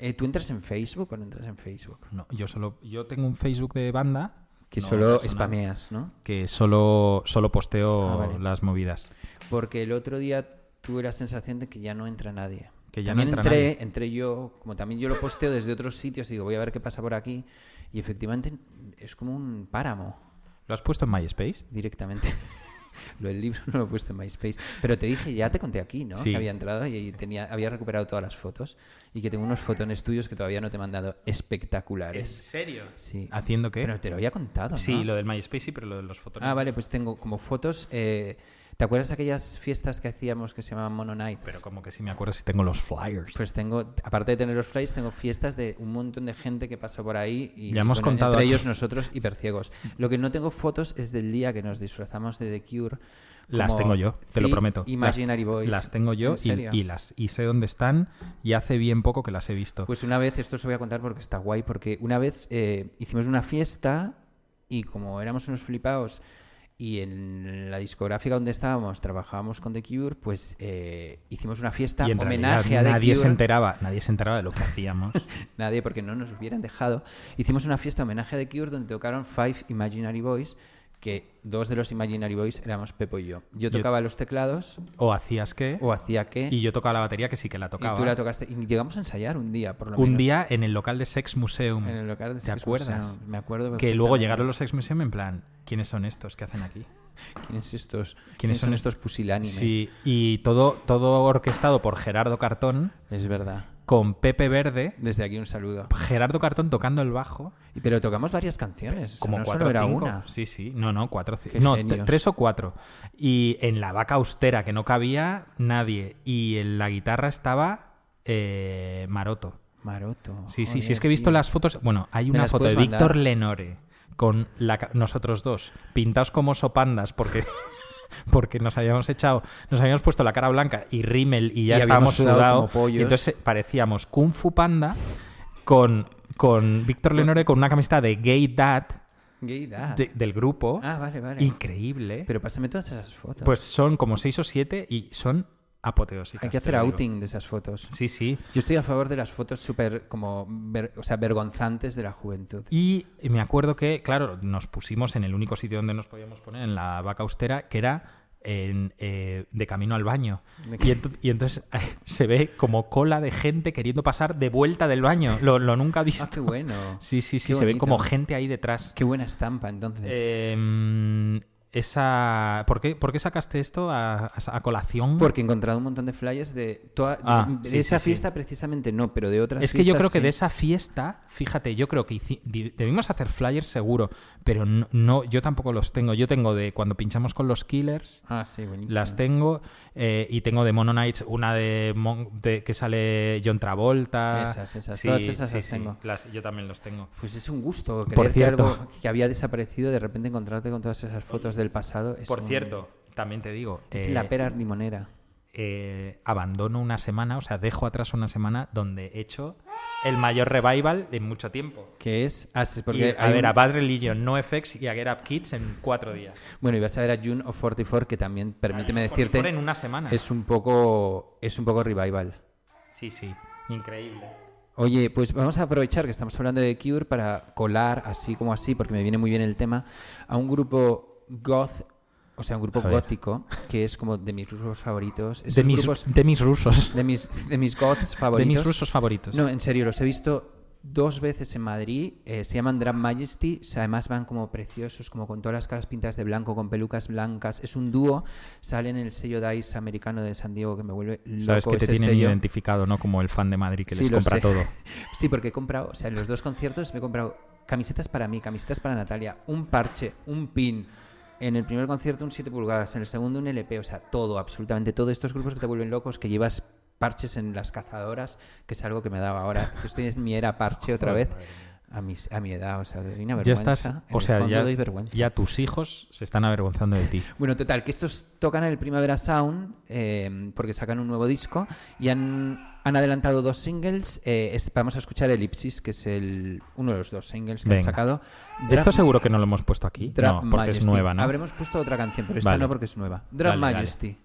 S1: Eh, ¿Tú entras en Facebook o no entras en Facebook?
S2: No, yo solo yo tengo un Facebook de banda
S1: Que
S2: no,
S1: solo
S2: personal,
S1: spameas, ¿no?
S2: que solo solo posteo
S1: Ah, vale.
S2: las movidas.
S1: Porque el otro día tuve la sensación de que ya no entra nadie.
S2: Que ya
S1: también
S2: no entra
S1: entré,
S2: nadie.
S1: entré yo, como también yo lo posteo desde otros sitios, digo, voy a ver qué pasa por aquí. Y efectivamente es como un páramo
S2: ¿Lo has puesto en MySpace?
S1: directamente. lo del libro no lo he puesto en MySpace. Pero te dije, ya te conté aquí, ¿no?
S2: Sí.
S1: Que había entrado y tenía, había recuperado todas las fotos. Y que tengo unos fotones tuyos que todavía no te he mandado espectaculares.
S2: serio?
S1: Sí.
S2: ¿Haciendo qué?
S1: Pero te lo había contado, ¿no?
S2: Sí, lo del MySpace sí, pero lo de los fotos.
S1: Ah, vale, pues tengo como fotos. eh, ¿Te acuerdas de aquellas fiestas que hacíamos que se llamaban Mono Nights?
S2: Pero como que sí me acuerdo si tengo los flyers.
S1: Pues tengo, aparte de tener los flyers, tengo fiestas de un montón de gente que pasa por ahí y
S2: Ya hemos
S1: bueno,
S2: contado
S1: entre ellos nosotros hiperciegos. Lo que no tengo fotos es del día que nos disfrazamos de The Cure.
S2: las tengo yo, te lo prometo.
S1: Imaginary
S2: las,
S1: Boys.
S2: Las tengo yo y las y sé dónde están y hace bien poco que las he visto.
S1: Pues una vez, esto os voy a contar porque está guay, porque una vez eh, hicimos una fiesta y como éramos unos flipados y en la discográfica donde estábamos trabajábamos con The Cure, pues eh, hicimos una fiesta
S2: y en
S1: homenaje
S2: realidad
S1: a The
S2: nadie
S1: Cure.
S2: se enteraba, nadie se enteraba de lo que hacíamos.
S1: Nadie, porque no nos hubieran dejado. Hicimos una fiesta homenaje a The Cure donde tocaron Five Imaginary Boys, que dos de los Imaginary Boys éramos Pepo y yo. Yo tocaba los teclados
S2: o hacías qué
S1: o hacía qué
S2: y yo tocaba la batería que sí que la
S1: y
S2: tocaba.
S1: tú la tocaste. Y llegamos a ensayar un día, por lo
S2: un
S1: menos.
S2: día en el local de Sex Museum.
S1: En el local de
S2: ¿Te
S1: Sex
S2: acuerdas?
S1: Museum. Me acuerdo
S2: Que luego llegaron los Sex Museum en plan, ¿quiénes son estos que hacen aquí?
S1: ¿Quiénes estos?
S2: ¿Quiénes
S1: ¿Quiénes
S2: son
S1: son estos pusilánimes?
S2: Sí, y todo, todo orquestado por Gerardo Cartón
S1: Es verdad.
S2: Con Pepe Verde.
S1: Desde aquí un saludo.
S2: Gerardo Cartón tocando el bajo.
S1: Pero tocamos varias canciones. o sea,
S2: Como
S1: no
S2: cuatro
S1: solo era
S2: o cinco.
S1: una.
S2: Sí, sí. No, no, cuatro o cinco.
S1: Qué
S2: No, tres o cuatro. Y en la vaca austera, que no cabía nadie. Y en la guitarra estaba eh, Maroto.
S1: Maroto.
S2: Sí, sí, sí.
S1: joder,
S2: Es que he visto
S1: tío.
S2: las fotos. Bueno, hay
S1: ¿Me
S2: una foto de Víctor? Lenore con la nosotros dos, pintados como sopandas, porque. Porque nos habíamos echado, nos habíamos puesto la cara blanca y rímel y ya
S1: Y
S2: estábamos
S1: sudado
S2: sudados.
S1: pollos.
S2: Y entonces parecíamos Kung Fu Panda con, con Víctor Lenore con una camiseta de Gay Dad
S1: Gay Dad.
S2: de- del grupo.
S1: Ah, vale, vale.
S2: Increíble.
S1: Pero pásame todas esas fotos.
S2: Pues son como seis o siete y son apoteósicas.
S1: Hay que hacer outing de esas fotos.
S2: Sí, sí.
S1: Yo estoy a favor de las fotos súper, como, ver- o sea, vergonzantes de la juventud.
S2: Y me acuerdo que, claro, nos pusimos en el único sitio donde nos podíamos poner, en la vaca austera, que era en, eh, de camino al baño. Y, ento- y entonces se ve como cola de gente queriendo pasar de vuelta del baño. Lo, lo nunca he
S1: Ah,
S2: visto.
S1: qué bueno.
S2: Sí, sí, sí,
S1: Qué
S2: se ve
S1: bonito.
S2: como gente ahí detrás.
S1: Qué buena estampa, entonces.
S2: Eh, esa... ¿Por qué, por qué sacaste esto a, a colación?
S1: Porque he encontrado un montón de flyers de, toda,
S2: Ah,
S1: de, de
S2: sí,
S1: esa
S2: sí, sí.
S1: fiesta precisamente no, pero de otras
S2: Es que yo creo que de esa fiesta, fíjate, yo creo que hici- debimos hacer flyers seguro, pero no, no, yo tampoco los tengo. Yo tengo de cuando pinchamos con los Killers,
S1: Ah, sí, buenísimo.
S2: las tengo, eh, y tengo de Mono Knights una de, Mon- de- que sale John Travolta.
S1: Esas, esas, todas esas las tengo.
S2: las- yo también los tengo.
S1: Pues es un gusto
S2: Por
S1: que
S2: cierto.
S1: algo que había desaparecido, de repente encontrarte con todas esas fotos del pasado. Es
S2: Por
S1: un-
S2: cierto, también te digo,
S1: Es
S2: eh,
S1: la pera limonera.
S2: eh, abandono una semana, o sea, dejo atrás una semana donde he hecho el mayor revival de mucho tiempo.
S1: Que es. ah, sí,
S2: Y,
S1: porque
S2: a ver,
S1: un-
S2: a Bad Religion, NoFX y a Get Up Kids en cuatro días.
S1: Bueno, y vas a ver a June of 44, que también, permíteme decirte,
S2: en una semana.
S1: es un poco. Es un poco revival.
S2: Sí, sí, increíble.
S1: Oye, pues vamos a aprovechar que estamos hablando de Cure para colar, así como así, porque me viene muy bien el tema, a un grupo goth, o sea, un grupo gótico, que es como de mis grupos favoritos. Esos
S2: De mis,
S1: grupos
S2: de mis rusos.
S1: de mis, de mis goths
S2: De
S1: favoritos.
S2: mis rusos favoritos.
S1: No, en serio, los he visto dos veces en Madrid. eh, se llaman Drag Majesty. además van como preciosos, como con todas las caras pintadas de blanco, con pelucas blancas. Es un dúo. Sale en el sello Dice americano de San Diego que me vuelve loco
S2: Sabes que te
S1: ese
S2: tienen
S1: sello.
S2: identificado, ¿no? Como el fan de Madrid que
S1: Sí,
S2: les compra
S1: sé.
S2: todo.
S1: Sí, porque he comprado, o sea, en los dos conciertos me he comprado camisetas para mí, camisetas para Natalia, un parche, un pin. En el primer concierto un 7 pulgadas, en el segundo un LP, o sea, todo, absolutamente todo. Estos grupos que te vuelven locos, que llevas parches en las cazadoras, que es algo que me daba ahora. Estoy en mi era parche otra vez. A mi, a mi edad, o sea, doy una
S2: Ya
S1: vergüenza.
S2: estás,
S1: en
S2: o sea, ya,
S1: doy vergüenza.
S2: ya tus hijos se están avergonzando de ti.
S1: Bueno, total, que estos tocan el Primavera Sound eh, porque sacan un nuevo disco y han, han adelantado dos singles. eh, es- vamos a escuchar Elipsis, que es el, uno de los dos singles que han sacado.
S2: Esto seguro que no lo hemos puesto aquí.
S1: Drag
S2: no, porque es nueva, ¿no?
S1: Habremos puesto otra canción, pero esta
S2: Vale.
S1: no porque es nueva. Drag. Majesty.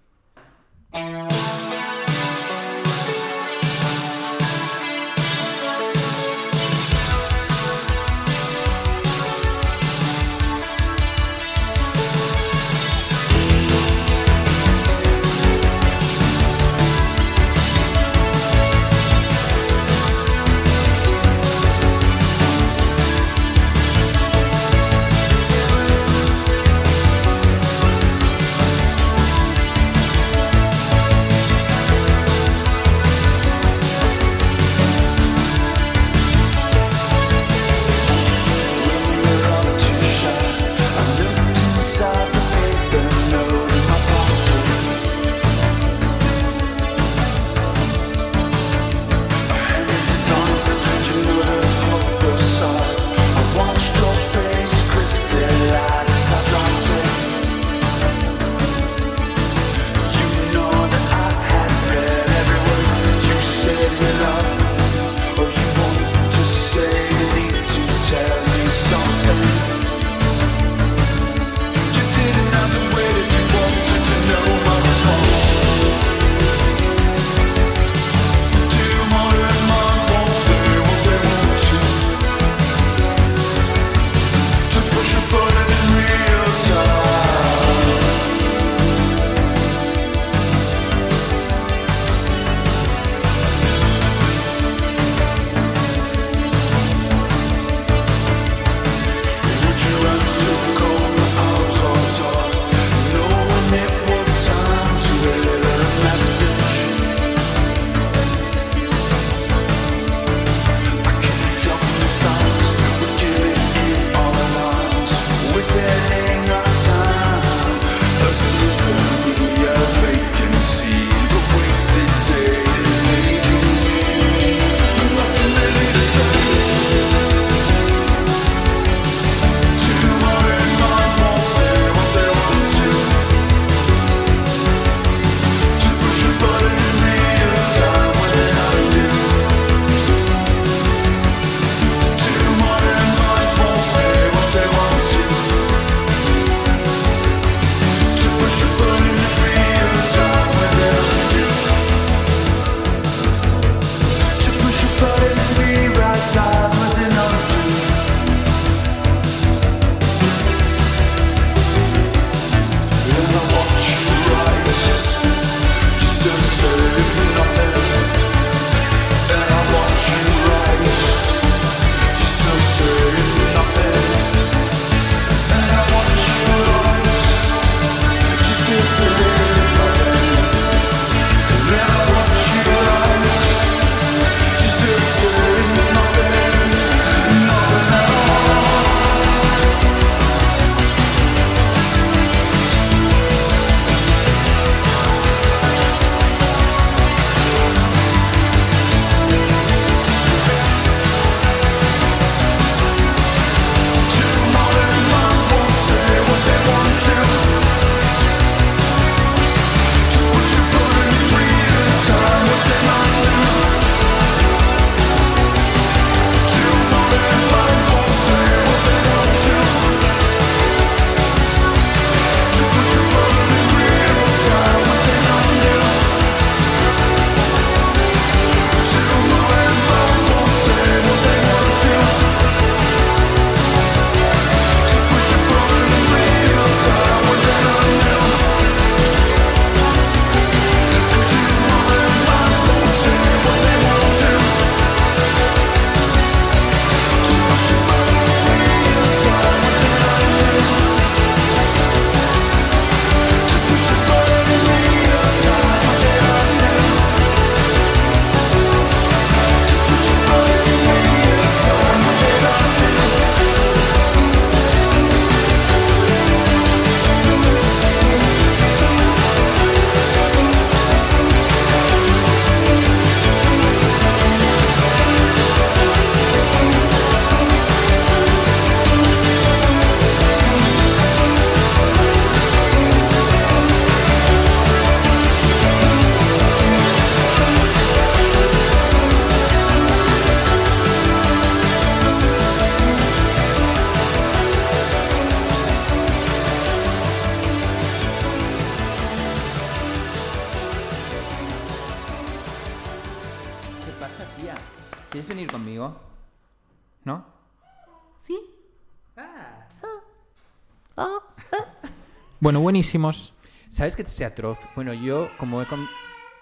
S2: Bueno, buenísimos.
S1: ¿Sabes que te sea atroz? Bueno, yo, como he, com-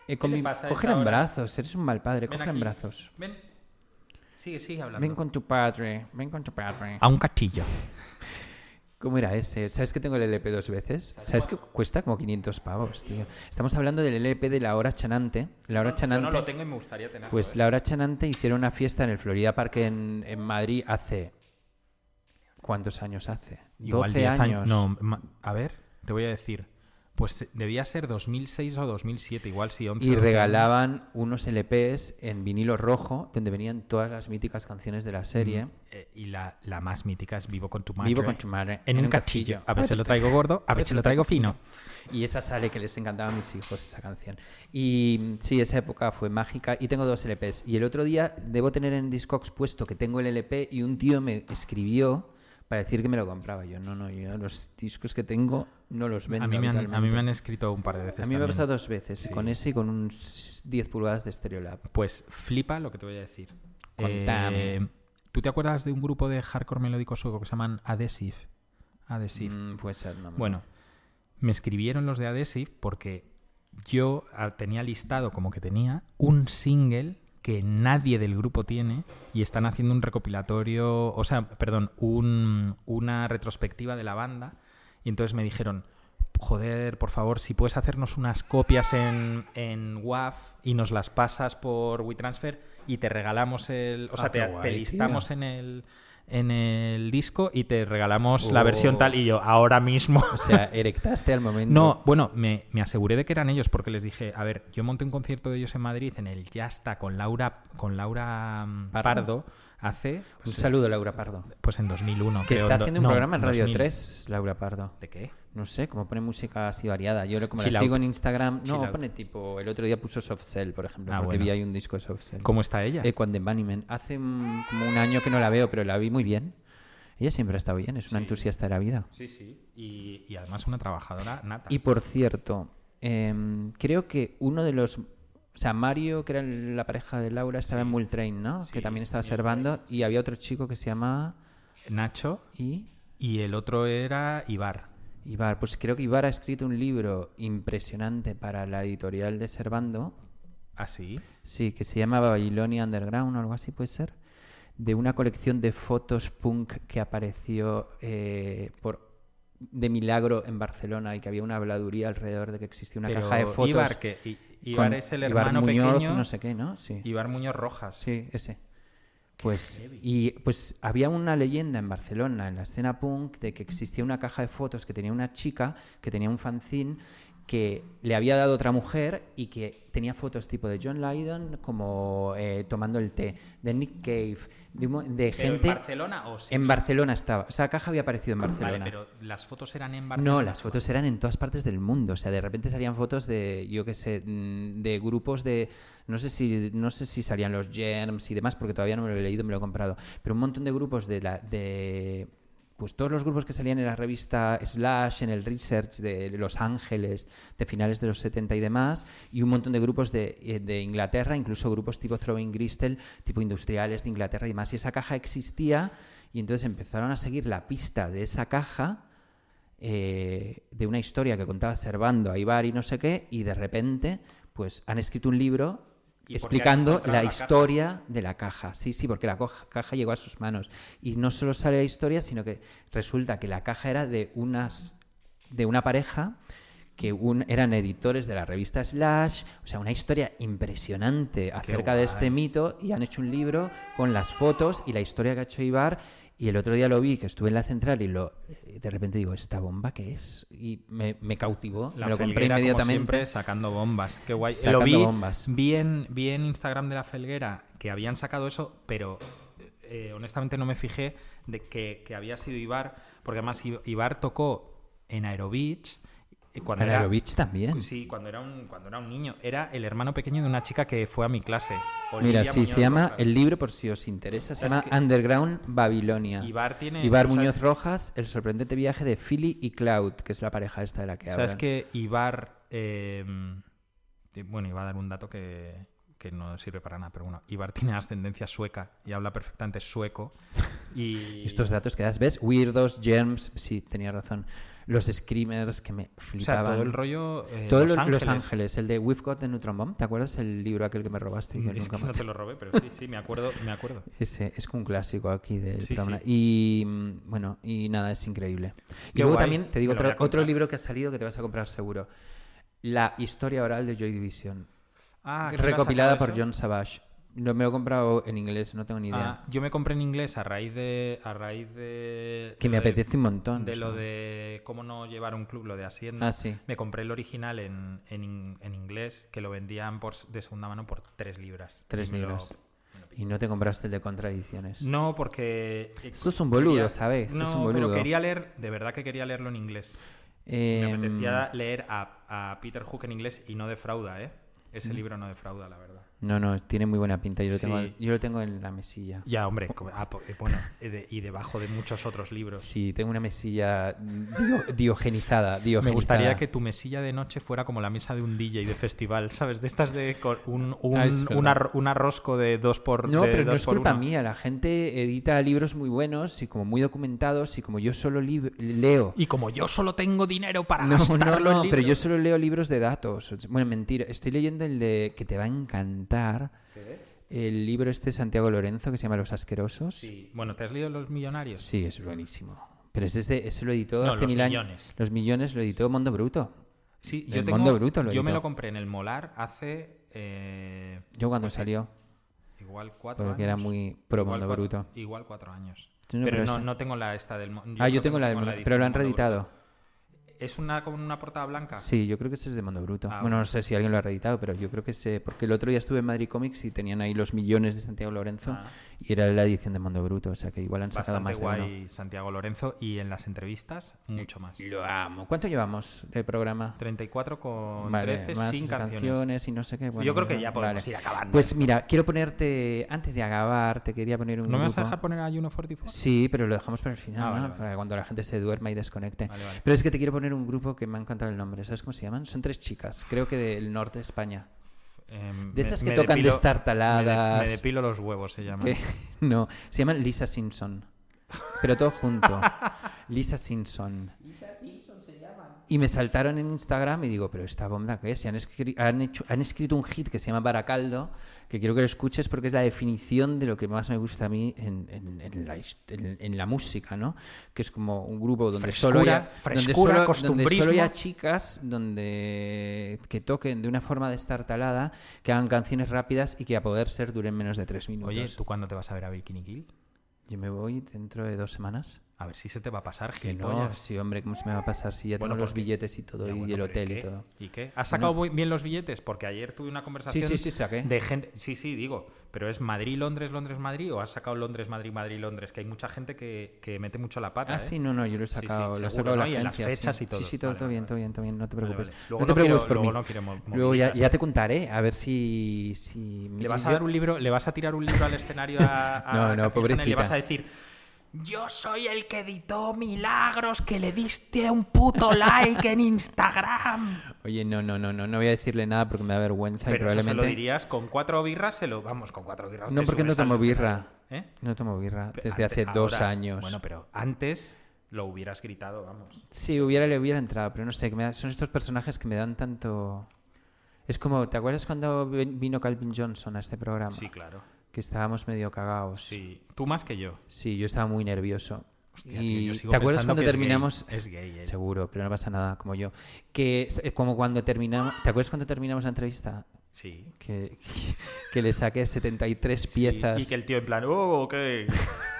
S1: he
S2: ¿Qué le
S1: comi-
S2: pasa a
S1: Cógela en
S2: hora?
S1: brazos, eres un mal padre, cógela en brazos.
S2: Ven. Sigue, sigue hablando.
S1: Ven con tu padre, ven con tu padre.
S2: A un castillo.
S1: ¿Cómo era ese? ¿Sabes que tengo el LP dos veces? ¿Sabes que cuesta como 500 pavos, tío? Estamos hablando del LP de La Hora Chanante. La Hora Chanante...
S2: tengo y me gustaría tenerlo.
S1: Pues La Hora Chanante hicieron una fiesta en el Florida Park en, en Madrid hace... ¿Cuántos años hace? 12 años.
S2: No, ma- a ver, te voy a decir. Pues debía ser 2006 o 2007, igual sí, 11
S1: Y
S2: 12 años.
S1: regalaban unos LPs en vinilo rojo donde venían todas las míticas canciones de la serie.
S2: Eh, y la, la más mítica es Vivo con tu madre.
S1: Vivo con tu madre.
S2: En, un castillo. A veces lo traigo gordo, a veces lo traigo fino.
S1: Y esa sale que les encantaba a mis hijos, esa canción. Y mm, sí, esa época fue mágica. Y tengo dos LPs. Y el otro día debo tener en Discogs puesto que tengo el LP y un tío me escribió para decir que me lo compraba. Yo, no, no, yo los discos que tengo no los vendo
S2: A mí, me han, a mí
S1: habitualmente.
S2: me han escrito un par de veces
S1: A mí me ha pasado dos veces,
S2: Sí.
S1: con ese y con un 10 pulgadas de Stereolab.
S2: Pues flipa lo que te voy a decir.
S1: Contame.
S2: Eh, ¿Tú te acuerdas de un grupo de hardcore melódico sueco que se llaman Adhesive? Adhesive.
S1: Mm, puede ser, no me-
S2: Bueno, me escribieron los de Adhesive porque yo tenía listado como que tenía un single que nadie del grupo tiene y están haciendo un recopilatorio, o sea, perdón, un- una retrospectiva de la banda. Y entonces me dijeron, joder, por favor, si puedes hacernos unas copias en, en WAV y nos las pasas por WeTransfer y te regalamos el, o sea,
S1: Ah,
S2: te,
S1: qué
S2: te listamos en el en el disco y te regalamos la
S1: Oh.
S2: versión tal y yo ahora mismo
S1: O sea, erectaste al momento.
S2: no, bueno, me, me aseguré de que eran ellos porque les dije, a ver, yo monté un concierto de ellos en Madrid en el Ya está con Laura con Laura mm,
S1: Pardo.
S2: Pardo, hace
S1: Un
S2: pues,
S1: saludo, Laura Pardo.
S2: pues en 2001,
S1: Que
S2: creo,
S1: está
S2: en do-
S1: haciendo un
S2: no,
S1: programa en Radio
S2: 2000.
S1: 3, Laura Pardo.
S2: ¿De qué?
S1: No sé, como pone música así variada. Yo como
S2: Chill
S1: la
S2: out.
S1: sigo en Instagram. No,
S2: out.
S1: pone tipo. El otro día puso Soft Cell, por ejemplo.
S2: Ah,
S1: porque
S2: bueno.
S1: vi ahí un disco de Soft Cell.
S2: ¿Cómo está ella?
S1: Eh, Quan Bunnyman. Hace como un año que no la veo, pero la vi muy bien. Ella siempre ha estado bien, es una entusiasta de la vida.
S2: Sí, sí. Y, y además una trabajadora nata.
S1: Y por cierto, em, creo que uno de los. O sea, Mario, que era la pareja de Laura, estaba en Multrain, ¿no? que también estaba
S2: Multrain,
S1: servando. Y había otro chico que se llamaba.
S2: Nacho
S1: ¿Y?
S2: y el otro era Ibar.
S1: Ibar, pues creo que Ibar ha escrito un libro impresionante para la editorial de Servando.
S2: ¿Ah, sí?
S1: Sí, que se llama Babilonia Underground o algo así, puede ser. De una colección de fotos punk que apareció eh, por de milagro en Barcelona y que había una habladuría alrededor de que existía una
S2: Pero
S1: caja de fotos.
S2: Ibar, que, Ibar
S1: con
S2: es el
S1: Ibar
S2: hermano
S1: Muñoz,
S2: pequeño.
S1: no sé qué, ¿no? Sí.
S2: Ibar Muñoz Rojas.
S1: Sí, ese. Pues, y pues había una leyenda en Barcelona, en la escena punk, de que existía una caja de fotos que tenía una chica que tenía un fanzine que le había dado otra mujer y que tenía fotos tipo de John Lydon como eh, tomando el té, de Nick Cave, de, de
S2: ¿Pero
S1: gente...
S2: en Barcelona o sí?
S1: En Barcelona estaba. O sea, la caja había aparecido en Barcelona.
S2: Vale, pero las fotos eran en Barcelona.
S1: No, las fotos eran en todas partes del mundo. O sea, de repente salían fotos de, yo qué sé, mm, de grupos de. No sé si no sé si salían los Germs y demás, porque todavía no me lo he leído, me lo he comprado. Pero un montón de grupos de la. de pues todos los grupos que salían en la revista Slash, en el Research de Los Ángeles, de finales de los 70 y demás, y un montón de grupos de, eh, de Inglaterra, incluso grupos tipo Throwing Gristle, tipo industriales de Inglaterra y demás. Y esa caja existía, y entonces empezaron a seguir la pista de esa caja eh, de una historia que contaba Servando a Ibar y no sé qué, y de repente, pues han escrito un libro
S2: ¿Y por qué has
S1: explicando la historia de la caja. Sí, sí, porque la caja llegó a sus manos. Y no solo sale la historia, sino que resulta que la caja era de unas de una pareja que un- eran editores de la revista Slash, o sea, una historia impresionante acerca de este mito y han hecho un libro con las fotos y la historia que ha hecho Ibar y el otro día lo vi, que estuve en la central y lo y de repente digo, ¿esta bomba qué es? Y me, me cautivó,
S2: La
S1: me lo compré
S2: como
S1: inmediatamente.
S2: siempre, sacando bombas. Qué guay.
S1: Sacando
S2: lo vi,
S1: bombas.
S2: Vi, en, vi en Instagram de la Felguera que habían sacado eso, pero eh, honestamente no me fijé de que, que había sido Ibar, porque además Ibar tocó en Aerobeach. Eh, Cuando era,
S1: también.
S2: Sí, cuando era, un, cuando era un niño. Era el hermano pequeño de una chica que fue a mi clase.
S1: Mira, sí,
S2: Muñoz
S1: se llama,
S2: Rojas.
S1: el libro por si os interesa, se
S2: ¿Sabes
S1: llama? Underground Babilonia.
S2: Ibar tiene
S1: Ibar Muñoz Rojas, el sorprendente viaje de Philly y Cloud, que es la pareja esta de la que
S2: ¿Sabes
S1: hablan.
S2: que Ibar... eh, bueno, iba a dar un dato que, que no sirve para nada, pero bueno, Ibar tiene ascendencia sueca y habla perfectamente sueco. Y
S1: Estos datos que das, ¿ves? Weirdos, Germs, sí, tenía razón. Los Screamers que me
S2: o sea,
S1: flipaban.
S2: todo el rollo. eh,
S1: Todo
S2: Los,
S1: lo-
S2: Ángeles.
S1: Los Ángeles, el de We've Got the Neutron Bomb, ¿te acuerdas el libro aquel que me robaste? Y que
S2: Es
S1: nunca
S2: que no
S1: más-
S2: te lo robé, pero sí, sí, me acuerdo. Me acuerdo.
S1: Ese es como un clásico aquí del
S2: Sí,
S1: programa.
S2: sí.
S1: Y mm, bueno, y nada, es increíble. y
S2: Qué
S1: luego
S2: guay,
S1: también te digo otro, otro libro que ha salido que te vas a comprar seguro. La historia oral de Joy Division.
S2: Ah, ¿quién lo ha
S1: recopilada por
S2: eso?
S1: John Savage. Lo me lo he comprado en inglés, no tengo ni idea.
S2: Ah, yo me compré en inglés a raíz de. A raíz de
S1: que me
S2: de-
S1: apetece un montón.
S2: De lo de cómo no llevar un club, lo de Hacienda.
S1: Ah, sí.
S2: Me compré el original en, en, en inglés, que lo vendían por, de segunda mano por 3 libras.
S1: Tres
S2: Y me lo-
S1: libras. Y no te compraste el de contradicciones.
S2: No, porque... eh,
S1: Sos un boludo,
S2: quería-
S1: ¿sabes?
S2: No,
S1: un
S2: pero quería leer, de verdad que quería leerlo en inglés.
S1: Em,
S2: Me apetecía leer a, a Peter Hook en inglés y no defrauda, ¿eh? Ese libro no defrauda, la verdad.
S1: No, no, tiene muy buena pinta. Yo lo,
S2: Sí.
S1: tengo, yo lo tengo en la mesilla.
S2: Ya, hombre, como- ah, eh, bueno, de- y debajo de muchos otros libros.
S1: Sí, tengo una mesilla dio- diogenizada,
S2: Me
S1: diogenizada.
S2: gustaría que tu mesilla de noche fuera como la mesa de un DJ de festival, ¿sabes? De estas de un, un,
S1: Ah,
S2: un un arrosco de dos por
S1: No, pero no es culpa
S2: uno.
S1: mía. La gente edita libros muy buenos y como muy documentados y como yo solo leo.
S2: Y como yo solo tengo dinero para
S1: No, no,
S2: gastarlo en
S1: no, pero yo solo leo libros de datos. Bueno, mentira. Estoy leyendo el de que te va a encantar. El libro este de Santiago Lorenzo que se llama Los Asquerosos.
S2: Sí. Bueno, ¿te has leído Los Millonarios?
S1: Sí, es buenísimo. Pero es desde, ese lo editó
S2: No,
S1: hace
S2: Los
S1: mil años.
S2: Millones.
S1: Los millones lo editó Mondo Bruto.
S2: Sí,
S1: El
S2: yo tengo,
S1: Mundo Bruto lo
S2: yo me
S1: editó.
S2: lo compré en el Molar hace eh,
S1: Yo cuando
S2: pues,
S1: salió,
S2: igual cuatro
S1: porque
S2: años.
S1: era muy pro
S2: Igual
S1: Mundo
S2: cuatro-
S1: Bruto.
S2: Igual cuatro años.
S1: No,
S2: pero
S1: pero
S2: no, no tengo la esta del... mo-
S1: Ah, yo tengo la
S2: no
S1: de
S2: tengo
S1: Mundo- pero lo han reeditado.
S2: ¿Es una como una portada blanca?
S1: Sí, yo creo que ese es de Mundo Bruto.
S2: Ah,
S1: bueno, no sé si alguien lo ha reeditado, pero yo creo que sé. Porque el otro día estuve en Madrid Comics y tenían ahí los millones de Santiago Lorenzo
S2: Ah.
S1: y era la edición de Mundo Bruto. O sea que igual han sacado
S2: Bastante
S1: más de
S2: guay Santiago Lorenzo y en las entrevistas mucho más.
S1: uno. Lo amo. ¿Cuánto llevamos de programa?
S2: 34 con
S1: Vale,
S2: 13
S1: más
S2: sin canciones.
S1: y no sé qué. Bueno,
S2: Yo creo que ya podemos
S1: vale.
S2: ir acabando.
S1: Pues mira, quiero ponerte, antes de acabar, te quería poner un
S2: ¿No me vas a dejar poner a Juno 44?
S1: Sí, pero lo dejamos para el final,
S2: Ah, vale,
S1: ¿no? Para cuando la gente se duerma y desconecte. Pero es que te quiero poner un grupo que me ha encantado el nombre. ¿Sabes cómo se llaman? Son tres chicas, creo que del norte de España.
S2: Em,
S1: De
S2: me-
S1: esas que
S2: me
S1: tocan
S2: depilo-
S1: destartaladas.
S2: Me, de- me depilo los huevos, se llama.
S1: Que- no, se llaman Lisa Simpson. Pero todo junto. Lisa Simpson. Y me saltaron en Instagram y digo, pero esta bomba qué es? Y han, escri- han, hecho, han escrito un hit que se llama Baracaldo, que quiero que lo escuches porque es la definición de lo que más me gusta a mí en, en- en la, en- la música, ¿no? Que es como un grupo donde
S2: Frescura,
S1: solo haya,
S2: frescura,
S1: donde solo, donde solo haya chicas donde que toquen de una forma destartalada, que hagan canciones rápidas y que a poder ser duren menos de tres minutos.
S2: Oye, ¿tú cuándo te vas a ver a Bikini Kill?
S1: Yo me voy dentro de dos semanas.
S2: A ver si se te va a pasar,
S1: Que no, sí, hombre, ¿cómo se me va a pasar si ya
S2: Bueno,
S1: tengo los
S2: porque-
S1: billetes y todo,
S2: Ya,
S1: y
S2: bueno,
S1: el
S2: ¿y
S1: hotel y
S2: qué?
S1: todo?
S2: ¿Y qué? ¿Has sacado muy bien los billetes? Porque ayer tuve una conversación
S1: sí, sí, saqué.
S2: de gente... Sí, sí, digo. Pero ¿es Madrid-Londres, Londres-Madrid o has sacado Londres-Madrid, Madrid-Londres? Que hay mucha gente que, que mete mucho la pata,
S1: Ah,
S2: ¿eh?
S1: sí, no, no, yo lo he
S2: Sí, sí,
S1: sacado, lo he sacado
S2: ¿no?
S1: la
S2: Y en las
S1: agencia,
S2: fechas
S1: sí.
S2: y todo.
S1: Sí, sí, todo,
S2: Vale,
S1: todo
S2: vale,
S1: bien, todo bien, todo bien, no te preocupes.
S2: vale. Luego
S1: no te
S2: quiero-
S1: preocupes por
S2: luego
S1: mí.
S2: no
S1: Luego ya, ya te contaré, a ver si... si
S2: ¿Le vas a dar un libro, le vas a tirar un libro al escenario a,
S1: No, no,
S2: y le vas
S1: pobrecita.
S2: a decir yo soy el que editó Milagros, que le diste un puto like en Instagram.
S1: Oye, no, no, no, no, no voy a decirle nada porque me da vergüenza y
S2: Pero eso se
S1: probablemente...
S2: lo dirías con cuatro birras, se lo vamos con cuatro birras.
S1: No, porque no tomo birra.
S2: ¿Eh?
S1: No tomo birra
S2: Pero
S1: desde hace dos años.
S2: Bueno, pero antes lo hubieras gritado, vamos.
S1: Sí, hubiera, le hubiera entrado, pero no sé, que me da- son estos personajes que me dan tanto... Es como, ¿te acuerdas cuando vino Calvin Johnson a este programa?
S2: Sí, claro.
S1: Que estábamos medio cagados.
S2: Sí, tú más que yo.
S1: Sí, yo estaba muy nervioso.
S2: Hostia, tío, yo sigo
S1: ¿te acuerdas cuando
S2: que es gay.
S1: terminamos?
S2: Es gay, él.
S1: Seguro, pero no pasa nada, como yo. Que es eh, como cuando terminamos, ¿te acuerdas cuando terminamos la entrevista?
S2: Sí.
S1: Que, que, le saqué 73
S2: Sí,
S1: piezas.
S2: Y que el tío en plan, oh, ok.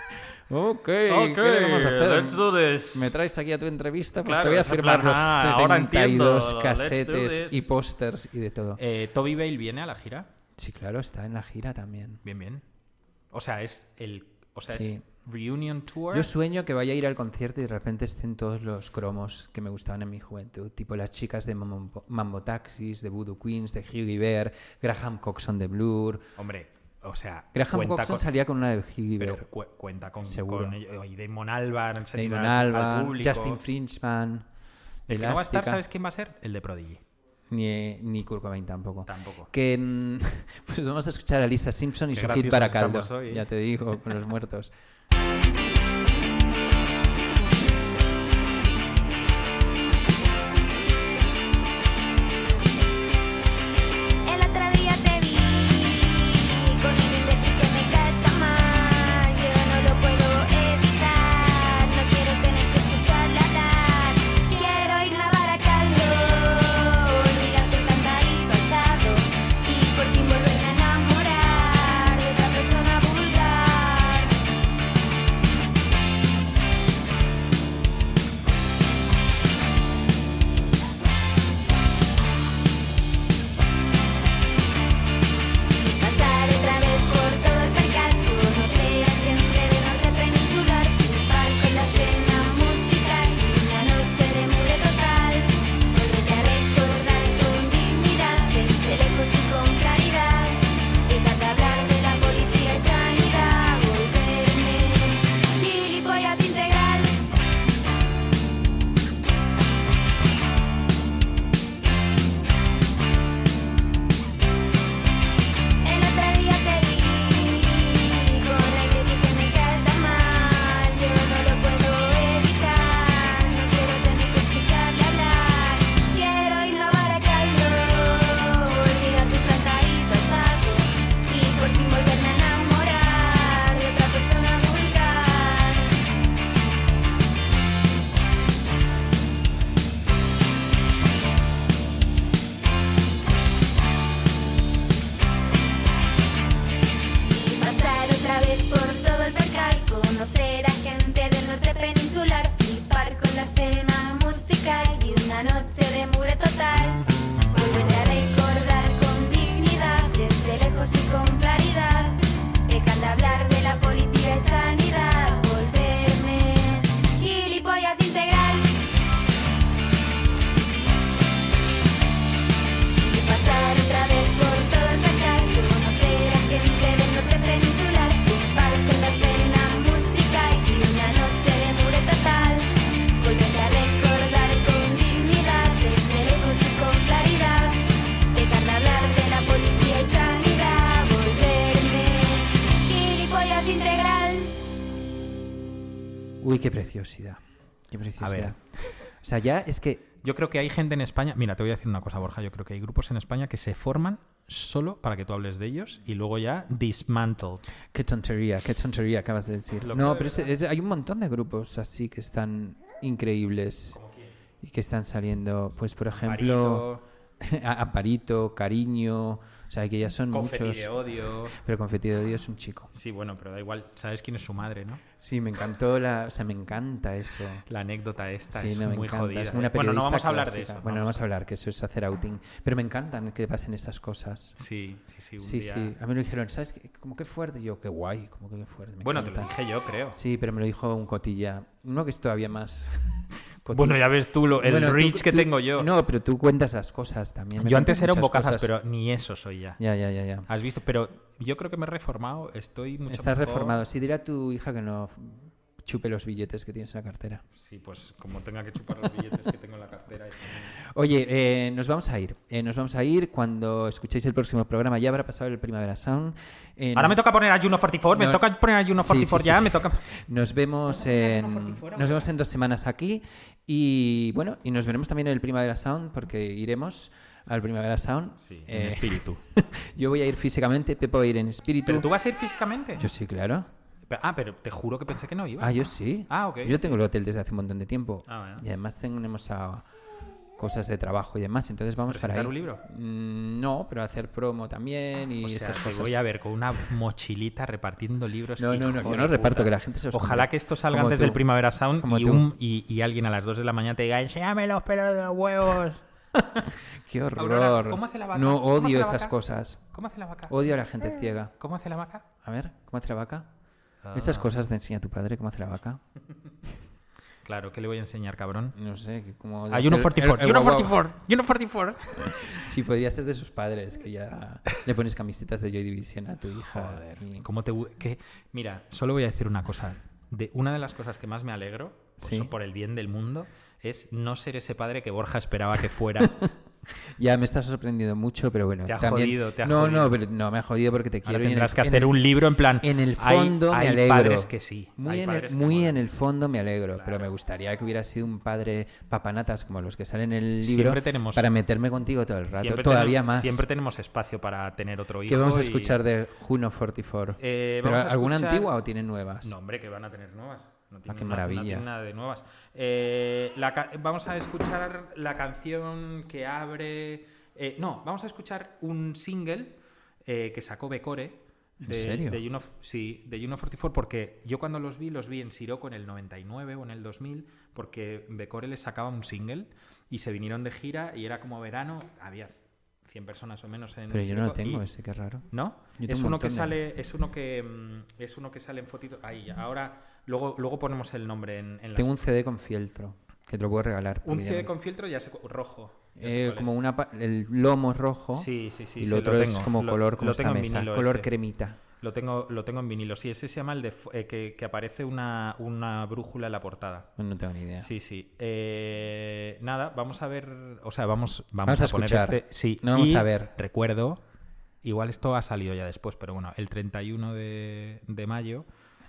S1: Ok, ¿qué vamos a hacer? ¿Me traes aquí a tu entrevista? Pues
S2: Claro,
S1: te voy a firmar
S2: plan,
S1: los
S2: ah, ahora
S1: 72
S2: entiendo, let's do
S1: casetes y pósters y de todo.
S2: Eh, Toby Bale viene a la gira.
S1: Sí, claro, está en la gira también.
S2: Bien, bien. O sea, es el. O sea,
S1: Sí.
S2: es Reunion Tour.
S1: Yo sueño que vaya a ir al concierto y de repente estén todos los cromos que me gustaban en mi juventud, tipo las chicas de Mambo, Mambo Taxis, de Voodoo Queens, de Hughie Bear, Graham Coxon de Blur.
S2: Hombre, o sea.
S1: Graham Coxon
S2: con-
S1: salía con una de Hughie
S2: Pero
S1: Bear.
S2: cu- cuenta con.
S1: Seguro.
S2: con y Damon Albarn.
S1: Damon Albarn. Justin Frinchman,
S2: El que no va a estar. ¿sabes quién va a ser? El de Prodigy.
S1: Ni, ni Kurt Cobain tampoco.
S2: Tampoco.
S1: Que mm, pues vamos a escuchar a Lisa Simpson y
S2: Qué
S1: su hit
S2: estamos hoy, ¿eh?
S1: Ya te digo, con los muertos. Uy, qué preciosidad. Qué preciosidad. O sea, ya es que
S2: Yo creo que hay gente en España. Mira, te voy a decir una cosa, Borja. Yo creo que hay grupos en España que se forman solo para que tú hables de ellos y luego ya dismantled.
S1: Qué tontería, qué tontería acabas de decir.
S2: Lo
S1: No, pero es- es- hay un montón de grupos así que están increíbles y que están saliendo. Pues, por ejemplo, a- Aparito, Cariño, o sea, que ya son
S2: Confeti
S1: muchos.
S2: de odio.
S1: Pero Confeti de Odio es un chico.
S2: Sí, bueno, pero da igual. ¿Sabes quién es su madre, no?
S1: Sí, me encantó la. O sea, me encanta eso.
S2: La anécdota esta
S1: Sí,
S2: es
S1: no, me
S2: muy
S1: encanta.
S2: jodida.
S1: Es una
S2: ¿eh? bueno, no vamos a hablar de eso.
S1: Bueno, no vamos a hablar, que eso es hacer outing. Pero me encantan que pasen esas cosas.
S2: Sí, sí, sí. Un
S1: Sí,
S2: día...
S1: sí. A mí me dijeron, ¿sabes? qué? Como que fuerte. Y yo, qué guay, como que fuerte. me
S2: Bueno, te lo dije yo, creo.
S1: Sí, pero me lo dijo un cotilla. Uno que es todavía más.
S2: Bueno, ya ves tú lo- el
S1: Bueno, tú-
S2: reach que
S1: tú-
S2: tengo yo.
S1: No, pero tú cuentas las cosas también.
S2: yo antes era un bocazas,
S1: cosas.
S2: pero ni eso soy ya.
S1: Ya, ya, ya, ya.
S2: ¿Has visto? Pero yo creo que me he reformado. Estoy mucho
S1: Estás
S2: mejor.
S1: reformado. Sí, dirá tu hija que no chupe los billetes que tienes en la cartera.
S2: Sí, pues como tenga que chupar los billetes que tengo en la cartera. y-
S1: Oye, eh, nos vamos a ir. Eh, nos vamos a ir cuando escuchéis el próximo programa. Ya habrá pasado el Primavera Sound. Eh,
S2: Ahora
S1: nos-
S2: me toca poner a Juno 44, me
S1: No.
S2: toca poner a Juno
S1: Sí,
S2: 44
S1: sí,
S2: ya,
S1: sí,
S2: me toca...
S1: Nos vemos en nos vemos en dos semanas aquí y bueno y nos veremos también en el Primavera Sound porque iremos al Primavera Sound.
S2: Sí,
S1: Eh,
S2: en espíritu.
S1: yo voy a ir físicamente, Pepo va a ir en espíritu.
S2: ¿Pero tú vas a ir físicamente?
S1: Yo sí, claro.
S2: Ah, pero te juro que pensé que no ibas.
S1: Ah, yo sí.
S2: Ah, ok.
S1: Yo tengo el hotel desde hace un montón de tiempo.
S2: Ah, bueno.
S1: Y además tenemos a cosas de trabajo y demás, entonces vamos para ahí.
S2: ¿Presentar un libro?
S1: Mm, no, pero hacer promo también y
S2: O sea,
S1: esas cosas.
S2: voy a ver con una mochilita repartiendo libros.
S1: No, no, no, yo no reparto, que la gente se los
S2: Ojalá que esto salga
S1: Como
S2: antes
S1: tú.
S2: del Primavera Sound
S1: Como
S2: y, un, y, y alguien a las 2 de la mañana te diga, enséñame los pelos de los huevos.
S1: Qué horror.
S2: Aurora, ¿cómo hace la vaca?
S1: No
S2: ¿Cómo hace
S1: odio esas cosas.
S2: ¿Cómo hace la vaca?
S1: Odio a la gente ciega.
S2: ¿Cómo hace la vaca?
S1: A ver, ¿cómo hace la vaca?
S2: Ah.
S1: Estas cosas te enseña tu padre, ¿cómo hace la vaca?
S2: Claro, ¿qué le voy a enseñar, cabrón?
S1: No sé, que como...
S2: A Juno
S1: el-
S2: 44,
S1: el- el
S2: Juno
S1: guau, guau.
S2: 44, Juno 44.
S1: Sí, podría ser de sus padres, que ya le pones camisetas de Joy Division a tu hija.
S2: Joder,
S1: y-
S2: ¿cómo te... qué? Mira, solo voy a decir una cosa. De, una de las cosas que más me alegro, por,
S1: Sí.
S2: por el bien del mundo, es no ser ese padre que Borja esperaba que fuera
S1: Ya me estás sorprendiendo mucho, pero bueno.
S2: Te ha
S1: también...
S2: jodido, te ha
S1: no,
S2: jodido.
S1: no, pero no me ha jodido porque te
S2: Ahora
S1: quiero. y en
S2: tendrás
S1: el-
S2: que hacer un libro en plan.
S1: En el
S2: hay-
S1: fondo
S2: hay,
S1: me alegro.
S2: padres que sí.
S1: Muy,
S2: hay
S1: en, el, muy en el fondo me alegro, pero
S2: Claro.
S1: me gustaría que hubiera sido un padre papanatas como los que salen en el libro
S2: Siempre tenemos-
S1: para meterme contigo todo el rato.
S2: Siempre
S1: Todavía
S2: tenemos-
S1: más.
S2: Siempre tenemos espacio para tener otro hijo.
S1: ¿Qué vamos a
S2: y-
S1: escuchar de Juno 44?
S2: Eh,
S1: ¿Pero ¿Alguna
S2: escuchar-
S1: antigua o tienen nuevas?
S2: No, hombre, que van a tener nuevas. No
S1: qué maravilla.
S2: No tienen nada de nuevas. Eh, la vamos a escuchar la canción que abre. eh, no, vamos a escuchar un single eh, que sacó Becore.
S1: ¿En
S2: De,
S1: serio?
S2: De Juno, sí, de Juno 44, porque yo cuando los vi, los vi en Siroco en el 99 o en el 2000, porque Becore les sacaba un single y se vinieron de gira y era como verano, había 100 personas o menos en
S1: Pero yo no lo tengo,
S2: y-
S1: ese, qué raro.
S2: ¿no? Es
S1: un
S2: uno que sale, es uno que mm, es uno que sale en fotito. Ahí, ahora luego luego ponemos el nombre en, en las-
S1: Tengo un CD con fieltro, que te lo puedo regalar.
S2: un CD con filtro ya sé cu- rojo. ya
S1: Eh, como
S2: es.
S1: una el lomo es rojo
S2: Sí, sí, sí.
S1: y lo otro es como
S2: Lo-
S1: color como esta mesa, color
S2: ese.
S1: cremita.
S2: Lo tengo lo tengo en vinilo. Sí, ese se llama el de eh, que, que aparece una, una brújula en la portada.
S1: No tengo ni idea.
S2: Sí, sí. Eh, nada, vamos a ver, o sea, vamos vamos,
S1: Vamos a
S2: a, poner este, sí,
S1: No vamos
S2: y
S1: a ver.
S2: Recuerdo, igual esto ha salido ya después, pero bueno, el 31 de, de mayo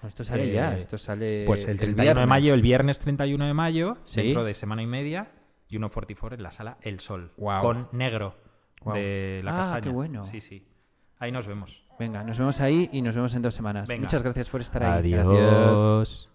S1: Esto sale ya,
S2: Eh,
S1: esto sale
S2: Pues el 31 de
S1: viernes.
S2: mayo, el viernes 31 de mayo,
S1: Sí.
S2: dentro de semana y media, Juno 44 en la sala El Sol,
S1: Guau.
S2: con negro
S1: Guau.
S2: de la
S1: Ah,
S2: castaña.
S1: qué bueno.
S2: Sí, sí. Ahí nos vemos.
S1: Venga, nos vemos ahí y nos vemos en dos semanas.
S2: Venga.
S1: Muchas gracias por estar ahí. Gracias.
S2: Adiós.